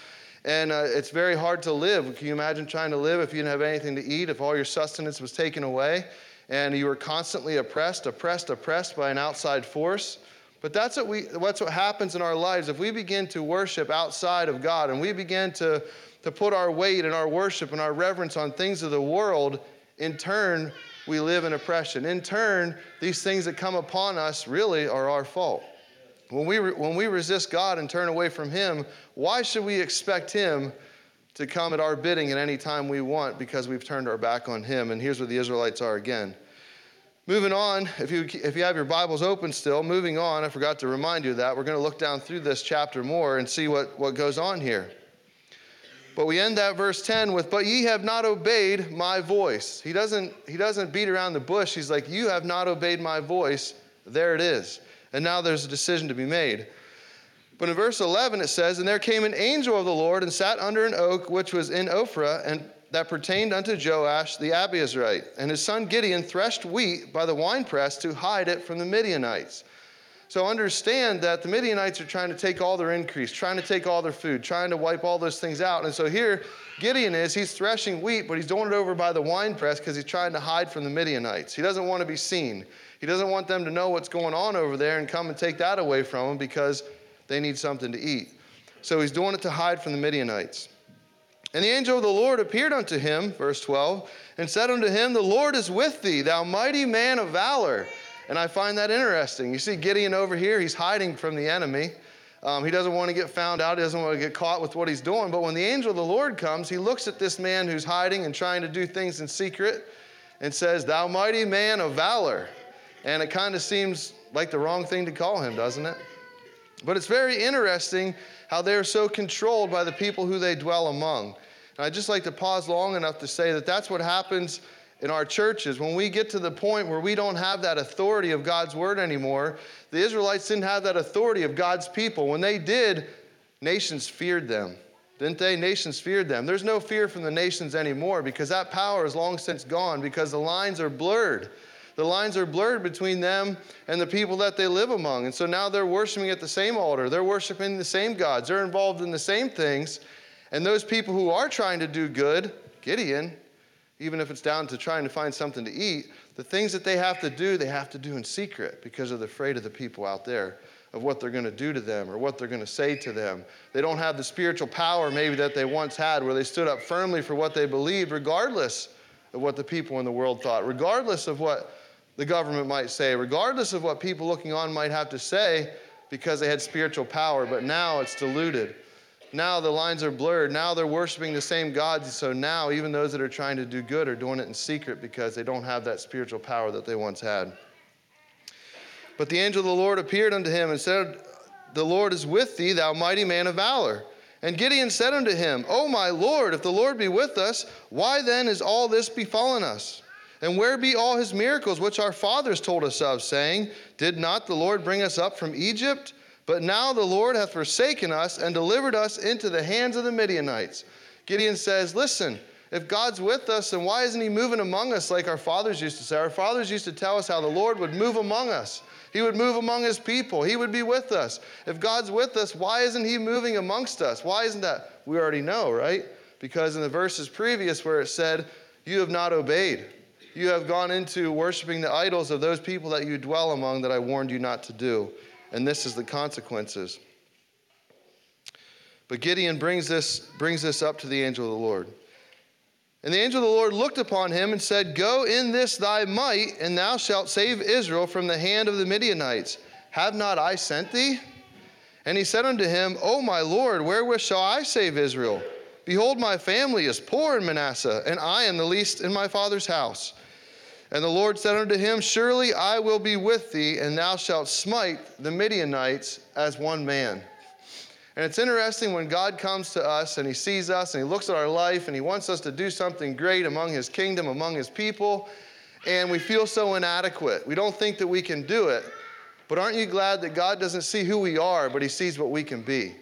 And uh, it's very hard to live. Can you imagine trying to live if you didn't have anything to eat, if all your sustenance was taken away, and you were constantly oppressed, oppressed, oppressed by an outside force? But that's what, we, that's what happens in our lives. If we begin to worship outside of God and we begin to, to put our weight and our worship and our reverence on things of the world, in turn, we live in oppression. In turn, these things that come upon us really are our fault. When we, re- when we resist God and turn away from Him, why should we expect Him to come at our bidding at any time we want because we've turned our back on Him? And here's where the Israelites are again. Moving on, if you, if you have your Bibles open still, moving on, I forgot to remind you that. We're going to look down through this chapter more and see what, what goes on here. But we end that verse 10 with, But ye have not obeyed my voice. He doesn't, he doesn't beat around the bush. He's like, You have not obeyed my voice. There it is. And now there's a decision to be made. But in verse 11 it says, And there came an angel of the Lord and sat under an oak which was in Ophrah, and that pertained unto Joash the Abiezrite. And his son Gideon threshed wheat by the winepress to hide it from the Midianites. So understand that the Midianites are trying to take all their increase, trying to take all their food, trying to wipe all those things out. And so here Gideon is, he's threshing wheat, but he's doing it over by the winepress because he's trying to hide from the Midianites. He doesn't want to be seen. He doesn't want them to know what's going on over there and come and take that away from him because they need something to eat. So he's doing it to hide from the Midianites. And the angel of the Lord appeared unto him, verse 12, and said unto him, The Lord is with thee, thou mighty man of valor. And I find that interesting. You see Gideon over here, he's hiding from the enemy. Um, he doesn't want to get found out, he doesn't want to get caught with what he's doing. But when the angel of the Lord comes, he looks at this man who's hiding and trying to do things in secret and says, Thou mighty man of valor. And it kind of seems like the wrong thing to call him, doesn't it? But it's very interesting how they're so controlled by the people who they dwell among. And I'd just like to pause long enough to say that that's what happens in our churches. When we get to the point where we don't have that authority of God's word anymore, the Israelites didn't have that authority of God's people. When they did, nations feared them. Didn't they? Nations feared them. There's no fear from the nations anymore because that power is long since gone because the lines are blurred. The lines are blurred between them and the people that they live among. And so now they're worshiping at the same altar. They're worshiping the same gods. They're involved in the same things. And those people who are trying to do good, Gideon, even if it's down to trying to find something to eat, the things that they have to do, they have to do in secret because of the afraid of the people out there of what they're going to do to them or what they're going to say to them. They don't have the spiritual power maybe that they once had where they stood up firmly for what they believed, regardless of what the people in the world thought, regardless of what the government might say, regardless of what people looking on might have to say, because they had spiritual power. But now it's diluted. Now the lines are blurred. Now they're worshiping the same gods. So now even those that are trying to do good are doing it in secret because they don't have that spiritual power that they once had. But the angel of the Lord appeared unto him and said, The Lord is with thee, thou mighty man of valor. And Gideon said unto him, O my Lord, if the Lord be with us, why then is all this befallen us? And where be all his miracles which our fathers told us of, saying, Did not the Lord bring us up from Egypt? But now the Lord hath forsaken us and delivered us into the hands of the Midianites. Gideon says, Listen, if God's with us, then why isn't he moving among us like our fathers used to say? Our fathers used to tell us how the Lord would move among us. He would move among his people. He would be with us. If God's with us, why isn't he moving amongst us? Why isn't that? We already know, right? Because in the verses previous where it said, You have not obeyed. You have gone into worshiping the idols of those people that you dwell among that I warned you not to do. And this is the consequences. But Gideon brings this, brings this up to the angel of the Lord. And the angel of the Lord looked upon him and said, Go in this thy might, and thou shalt save Israel from the hand of the Midianites. Have not I sent thee? And he said unto him, O my Lord, wherewith shall I save Israel? Behold, my family is poor in Manasseh, and I am the least in my father's house. And the Lord said unto him, Surely I will be with thee, and thou shalt smite the Midianites as one man. And it's interesting when God comes to us and he sees us and he looks at our life and he wants us to do something great among his kingdom, among his people, and we feel so inadequate. We don't think that we can do it. But aren't you glad that God doesn't see who we are, but he sees what we can be?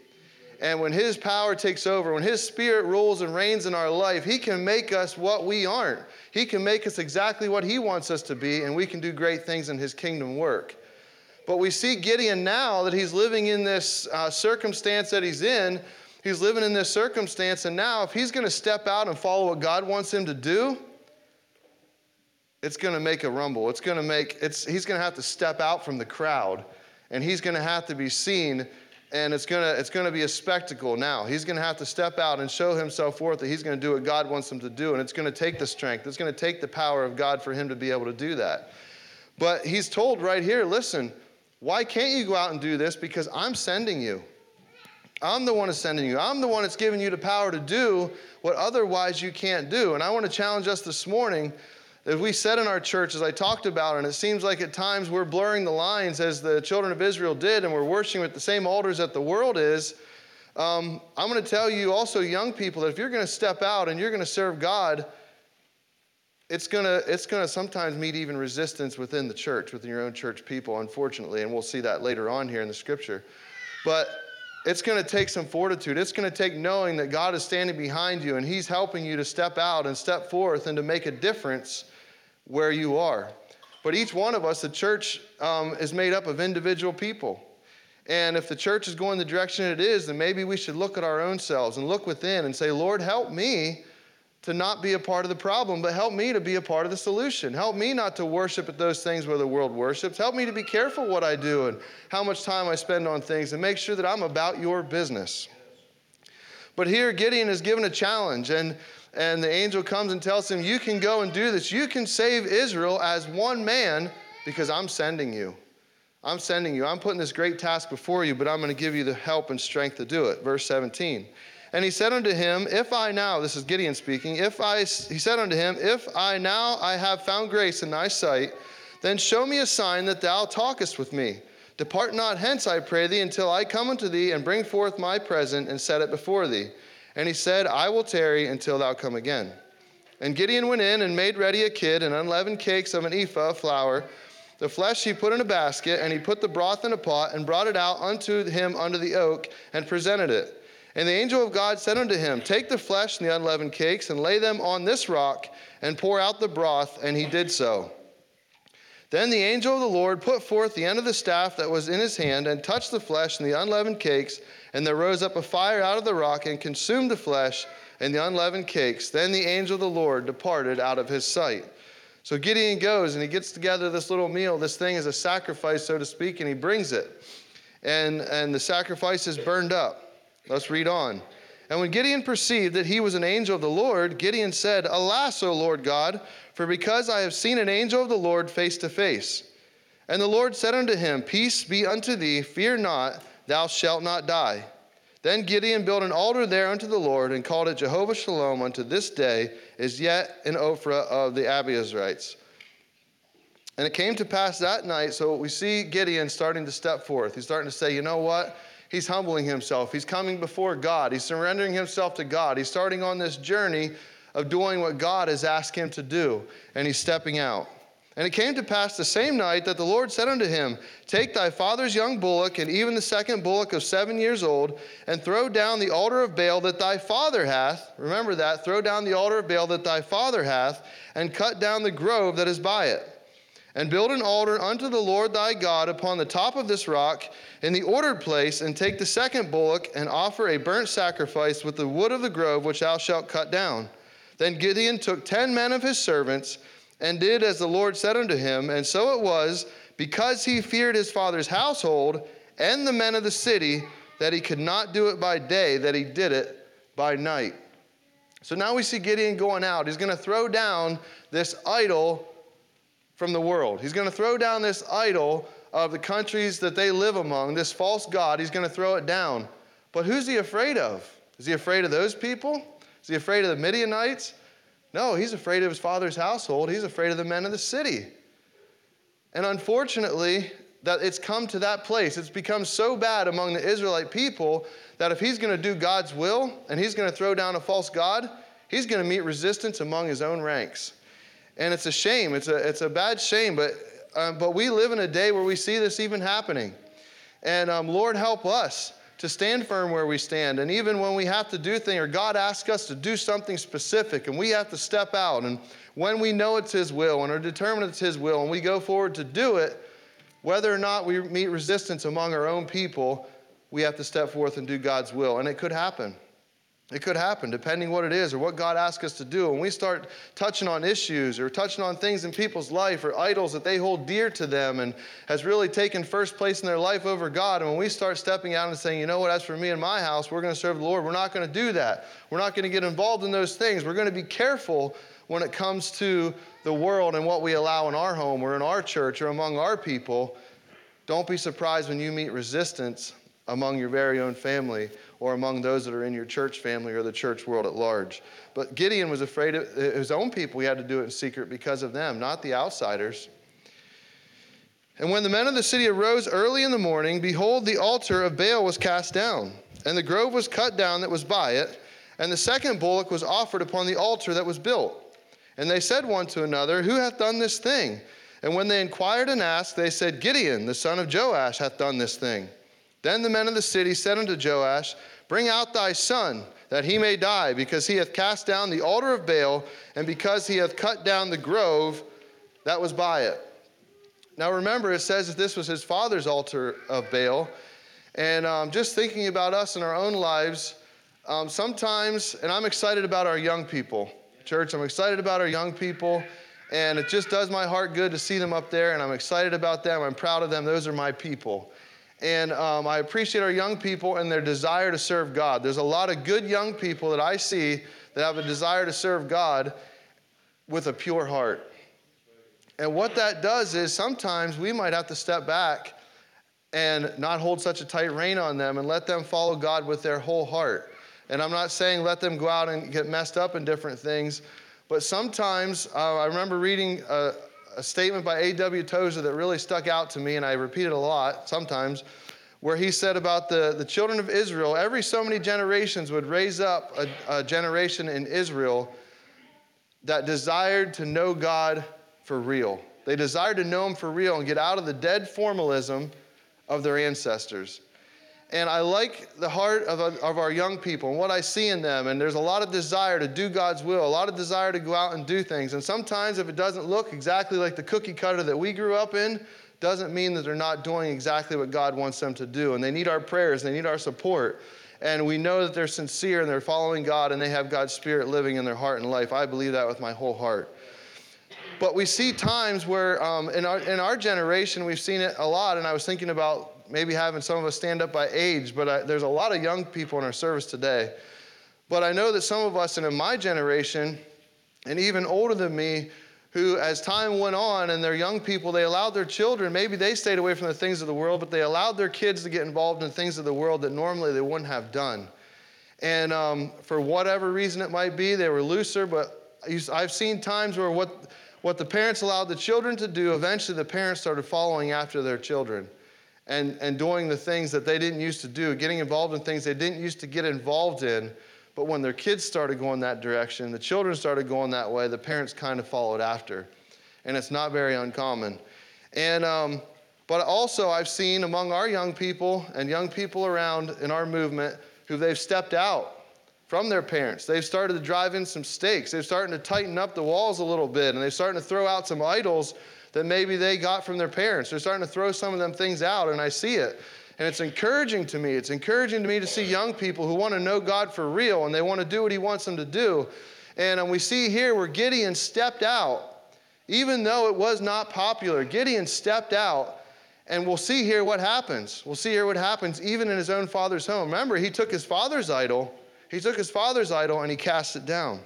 And when His power takes over, when His Spirit rules and reigns in our life, He can make us what we aren't. He can make us exactly what He wants us to be, and we can do great things in His kingdom work. But we see Gideon now that he's living in this uh, circumstance that he's in. He's living in this circumstance, and now if he's going to step out and follow what God wants him to do, it's going to make a rumble. It's going to make it's he's going to have to step out from the crowd and he's going to have to be seen and it's to it's to be a spectacle now. He's to have to step out and show himself forth that he's to do what God wants him to do and it's to take the strength. It's to take the power of God for him to be able to do that. But he's told right here, listen, why can't you go out and do this because I'm sending you. I'm the one that's sending you. I'm the one that's giving you the power to do what otherwise you can't do. And I want to challenge us this morning as we said in our church, as I talked about, and it seems like at times we're blurring the lines as the children of Israel did, and we're worshiping at the same altars that the world is. Um, I'm going to tell you also, young people, that if you're going to step out and you're going to serve God, it's going to it's going to sometimes meet even resistance within the church, within your own church people, unfortunately, and we'll see that later on here in the scripture. But it's going to take some fortitude. It's going to take knowing that God is standing behind you and He's helping you to step out and step forth and to make a difference where you are. But each one of us, the church, um, is made up of individual people. And if the church is going the direction it is, then maybe we should look at our own selves and look within and say, Lord, help me to not be a part of the problem, but help me to be a part of the solution. Help me not to worship at those things where the world worships. Help me to be careful what I do and how much time I spend on things and make sure that I'm about your business. But here, Gideon is given a challenge, and and the angel comes and tells him, You can go and do this. You can save Israel as one man because I'm sending you. I'm sending you. I'm putting this great task before you, but I'm going to give you the help and strength to do it. Verse 17. And he said unto him, If I now, this is Gideon speaking, if I, he said unto him, If I now I have found grace in thy sight, then show me a sign that thou talkest with me. Depart not hence, I pray thee, until I come unto thee and bring forth my present and set it before thee. And he said, I will tarry until thou come again. And Gideon went in and made ready a kid and unleavened cakes of an ephah of flour. The flesh he put in a basket, and he put the broth in a pot, and brought it out unto him under the oak, and presented it. And the angel of God said unto him, Take the flesh and the unleavened cakes, and lay them on this rock, and pour out the broth. And he did so. Then the angel of the Lord put forth the end of the staff that was in his hand, and touched the flesh and the unleavened cakes, and there rose up a fire out of the rock and consumed the flesh and the unleavened cakes. Then the angel of the Lord departed out of his sight. So Gideon goes and he gets together this little meal. This thing is a sacrifice, so to speak, and he brings it. And, and the sacrifice is burned up. Let's read on. And when Gideon perceived that he was an angel of the Lord, Gideon said, Alas, O Lord God, for because I have seen an angel of the Lord face to face. And the Lord said unto him, Peace be unto thee, fear not thou shalt not die. Then Gideon built an altar there unto the Lord and called it Jehovah Shalom unto this day is yet in Ophrah of the Abiezrites. And it came to pass that night, so we see Gideon starting to step forth. He's starting to say, you know what? He's humbling himself. He's coming before God. He's surrendering himself to God. He's starting on this journey of doing what God has asked him to do, and he's stepping out. And it came to pass the same night that the Lord said unto him, Take thy father's young bullock, and even the second bullock of seven years old, and throw down the altar of Baal that thy father hath. Remember that. Throw down the altar of Baal that thy father hath, and cut down the grove that is by it. And build an altar unto the Lord thy God upon the top of this rock in the ordered place, and take the second bullock, and offer a burnt sacrifice with the wood of the grove which thou shalt cut down. Then Gideon took ten men of his servants, and did as the Lord said unto him. And so it was, because he feared his father's household and the men of the city, that he could not do it by day, that he did it by night. So now we see Gideon going out. He's going to throw down this idol from the world. He's going to throw down this idol of the countries that they live among, this false God. He's going to throw it down. But who's he afraid of? Is he afraid of those people? Is he afraid of the Midianites? No, he's afraid of his father's household. He's afraid of the men of the city. And unfortunately, that it's come to that place. It's become so bad among the Israelite people that if he's going to do God's will and he's going to throw down a false God, he's going to meet resistance among his own ranks. And it's a shame. It's a, it's a bad shame, but, um, but we live in a day where we see this even happening. And um, Lord, help us to stand firm where we stand. And even when we have to do things, or God asks us to do something specific, and we have to step out, and when we know it's His will and are determined it's His will, and we go forward to do it, whether or not we meet resistance among our own people, we have to step forth and do God's will. And it could happen. It could happen depending what it is or what God asks us to do. When we start touching on issues or touching on things in people's life or idols that they hold dear to them and has really taken first place in their life over God, and when we start stepping out and saying, you know what, as for me and my house, we're going to serve the Lord, we're not going to do that. We're not going to get involved in those things. We're going to be careful when it comes to the world and what we allow in our home or in our church or among our people. Don't be surprised when you meet resistance among your very own family or among those that are in your church family or the church world at large. But Gideon was afraid of his own people. He had to do it in secret because of them, not the outsiders. And when the men of the city arose early in the morning, behold, the altar of Baal was cast down, and the grove was cut down that was by it, and the second bullock was offered upon the altar that was built. And they said one to another, Who hath done this thing? And when they inquired and asked, they said, Gideon, the son of Joash, hath done this thing. Then the men of the city said unto Joash, Bring out thy son, that he may die, because he hath cast down the altar of Baal, and because he hath cut down the grove that was by it. Now remember, it says that this was his father's altar of Baal. And um, just thinking about us in our own lives, um, sometimes, and I'm excited about our young people. Church, I'm excited about our young people. And it just does my heart good to see them up there, and I'm excited about them. I'm proud of them. Those are my people. And um, I appreciate our young people and their desire to serve God. There's a lot of good young people that I see that have a desire to serve God with a pure heart. And what that does is sometimes we might have to step back and not hold such a tight rein on them and let them follow God with their whole heart. And I'm not saying let them go out and get messed up in different things, but sometimes uh, I remember reading a, a statement by A.W. Tozer that really stuck out to me, and I repeat it a lot sometimes, where he said about the, the children of Israel, every so many generations would raise up a, a generation in Israel that desired to know God for real. They desired to know Him for real and get out of the dead formalism of their ancestors. And I like the heart of, of our young people and what I see in them. And there's a lot of desire to do God's will, a lot of desire to go out and do things. And sometimes, if it doesn't look exactly like the cookie cutter that we grew up in, doesn't mean that they're not doing exactly what God wants them to do. And they need our prayers, they need our support. And we know that they're sincere and they're following God and they have God's Spirit living in their heart and life. I believe that with my whole heart. But we see times where um, in, our, in our generation, we've seen it a lot. And I was thinking about maybe having some of us stand up by age, but I, there's a lot of young people in our service today. But I know that some of us, and in my generation, and even older than me, who, as time went on and they're young people, they allowed their children, maybe they stayed away from the things of the world, but they allowed their kids to get involved in things of the world that normally they wouldn't have done. And um, for whatever reason it might be, they were looser, but I've seen times where what, what the parents allowed the children to do, eventually the parents started following after their children and, and doing the things that they didn't used to do, getting involved in things they didn't used to get involved in. But when their kids started going that direction, the children started going that way, the parents kind of followed after. And it's not very uncommon. And, um, but also, I've seen among our young people and young people around in our movement who they've stepped out from their parents. They've started to drive in some stakes. They're starting to tighten up the walls a little bit, and they're starting to throw out some idols that maybe they got from their parents. They're starting to throw some of them things out, and I see it. And it's encouraging to me. It's encouraging to me to see young people who want to know God for real and they want to do what He wants them to do. And um, we see here where Gideon stepped out, even though it was not popular. Gideon stepped out, and we'll see here what happens. We'll see here what happens even in his own father's home. Remember, he took his father's idol, he took his father's idol, and he cast it down.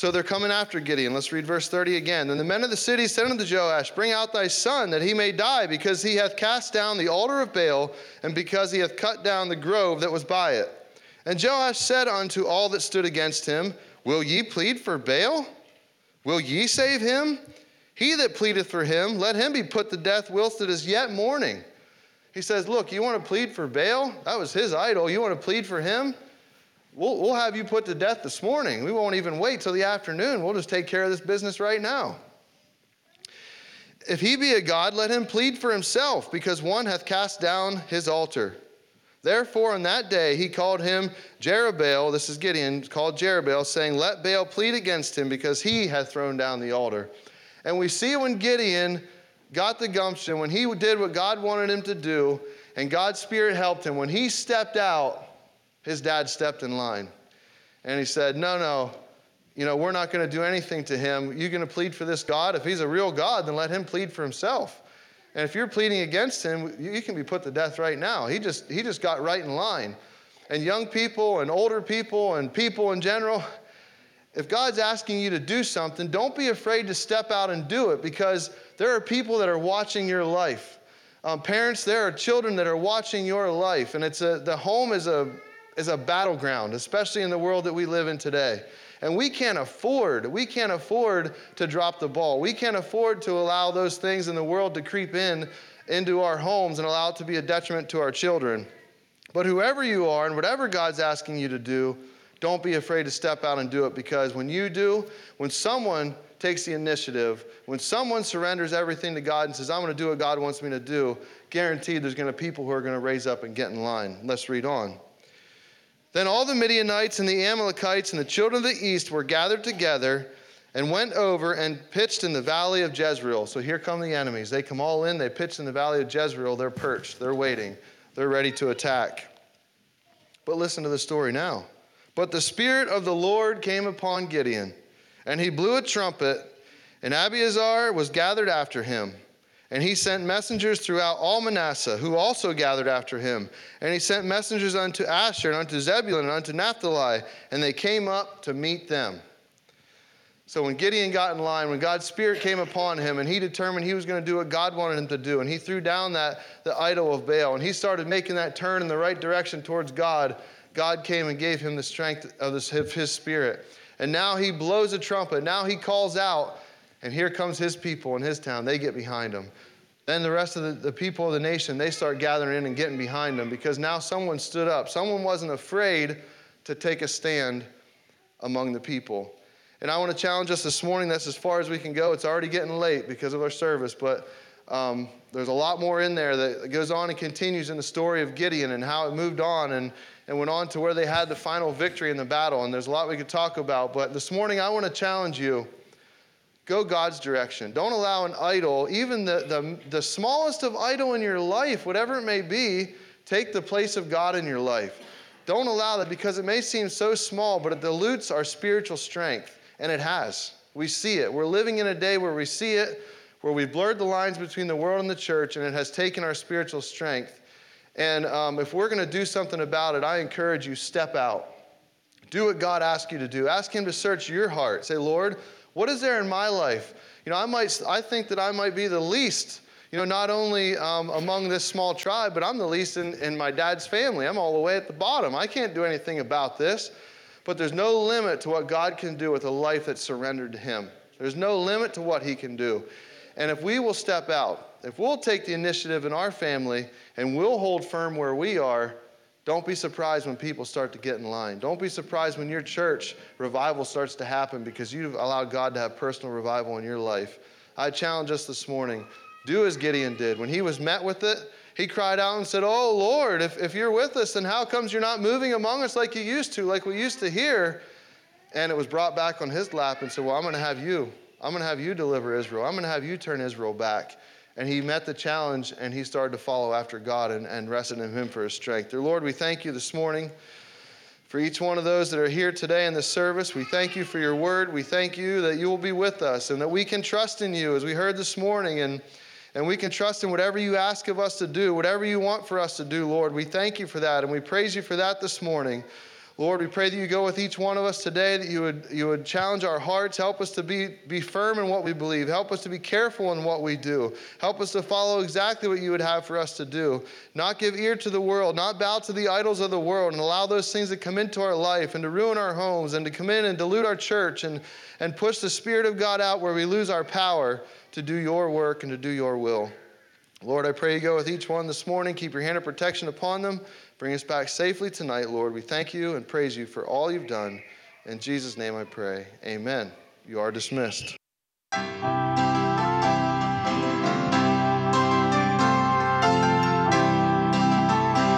So they're coming after Gideon. Let's read verse 30 again. Then the men of the city said unto Joash, Bring out thy son, that he may die, because he hath cast down the altar of Baal, and because he hath cut down the grove that was by it. And Joash said unto all that stood against him, Will ye plead for Baal? Will ye save him? He that pleadeth for him, let him be put to death whilst it is yet morning. He says, Look, you want to plead for Baal? That was his idol. You want to plead for him? We'll, we'll have you put to death this morning. We won't even wait till the afternoon. We'll just take care of this business right now. If he be a God, let him plead for himself, because one hath cast down his altar. Therefore, on that day he called him Jerubbaal. This is Gideon, called Jerubbaal, saying, Let Baal plead against him, because he hath thrown down the altar. And we see when Gideon got the gumption, when he did what God wanted him to do, and God's Spirit helped him, when he stepped out, his dad stepped in line. And he said, No, no, you know, we're not going to do anything to him. You're going to plead for this God? If he's a real God, then let him plead for himself. And if you're pleading against him, you can be put to death right now. He just, he just got right in line. And young people and older people and people in general, if God's asking you to do something, don't be afraid to step out and do it because there are people that are watching your life. Um, parents, there are children that are watching your life. And it's a, the home is a, is a battleground, especially in the world that we live in today. And we can't afford, we can't afford to drop the ball. We can't afford to allow those things in the world to creep in into our homes and allow it to be a detriment to our children. But whoever you are and whatever God's asking you to do, don't be afraid to step out and do it because when you do, when someone takes the initiative, when someone surrenders everything to God and says, I'm going to do what God wants me to do, guaranteed there's going to be people who are going to raise up and get in line. Let's read on. Then all the Midianites and the Amalekites and the children of the east were gathered together and went over and pitched in the valley of Jezreel. So here come the enemies. They come all in, they pitch in the valley of Jezreel. They're perched, they're waiting, they're ready to attack. But listen to the story now. But the Spirit of the Lord came upon Gideon, and he blew a trumpet, and Abiezer was gathered after him. And he sent messengers throughout all Manasseh, who also gathered after him. And he sent messengers unto Asher, and unto Zebulun, and unto Naphtali, and they came up to meet them. So when Gideon got in line, when God's Spirit came upon him, and he determined he was going to do what God wanted him to do, and he threw down that the idol of Baal, and he started making that turn in the right direction towards God, God came and gave him the strength of of his spirit. And now he blows a trumpet. Now he calls out, and here comes his people in his town. They get behind him. Then the rest of the, the people of the nation, they start gathering in and getting behind him because now someone stood up. Someone wasn't afraid to take a stand among the people. And I want to challenge us this morning. That's as far as we can go. It's already getting late because of our service, but um, there's a lot more in there that goes on and continues in the story of Gideon and how it moved on and, and went on to where they had the final victory in the battle. And there's a lot we could talk about. But this morning, I want to challenge you go God's direction. Don't allow an idol, even the, the, the smallest of idol in your life, whatever it may be, take the place of God in your life. Don't allow that because it may seem so small, but it dilutes our spiritual strength. And it has. We see it. We're living in a day where we see it, where we've blurred the lines between the world and the church, and it has taken our spiritual strength. And um, if we're going to do something about it, I encourage you step out. Do what God asks you to do. Ask Him to search your heart. Say, Lord, what is there in my life? You know, I might, I think that I might be the least. You know, not only um, among this small tribe, but I'm the least in, in my dad's family. I'm all the way at the bottom. I can't do anything about this. But there's no limit to what God can do with a life that's surrendered to Him. There's no limit to what He can do. And if we will step out, if we'll take the initiative in our family and we'll hold firm where we are, don't be surprised when people start to get in line. Don't be surprised when your church revival starts to happen because you've allowed God to have personal revival in your life. I challenge us this morning do as Gideon did. When he was met with it, he cried out and said, Oh Lord, if, if you're with us, then how comes you're not moving among us like you used to, like we used to hear? And it was brought back on his lap and said, Well, I'm going to have you. I'm going to have you deliver Israel. I'm going to have you turn Israel back. And he met the challenge and he started to follow after God and, and rested in him for his strength. Dear Lord, we thank you this morning for each one of those that are here today in this service. We thank you for your word. We thank you that you will be with us and that we can trust in you as we heard this morning. And and we can trust in whatever you ask of us to do, whatever you want for us to do, Lord. We thank you for that, and we praise you for that this morning. Lord, we pray that you go with each one of us today, that you would, you would challenge our hearts, help us to be, be firm in what we believe, help us to be careful in what we do, help us to follow exactly what you would have for us to do, not give ear to the world, not bow to the idols of the world, and allow those things to come into our life and to ruin our homes and to come in and dilute our church and, and push the Spirit of God out where we lose our power to do your work and to do your will. Lord, I pray you go with each one this morning. Keep your hand of protection upon them. Bring us back safely tonight, Lord. We thank you and praise you for all you've done. In Jesus' name I pray. Amen. You are dismissed.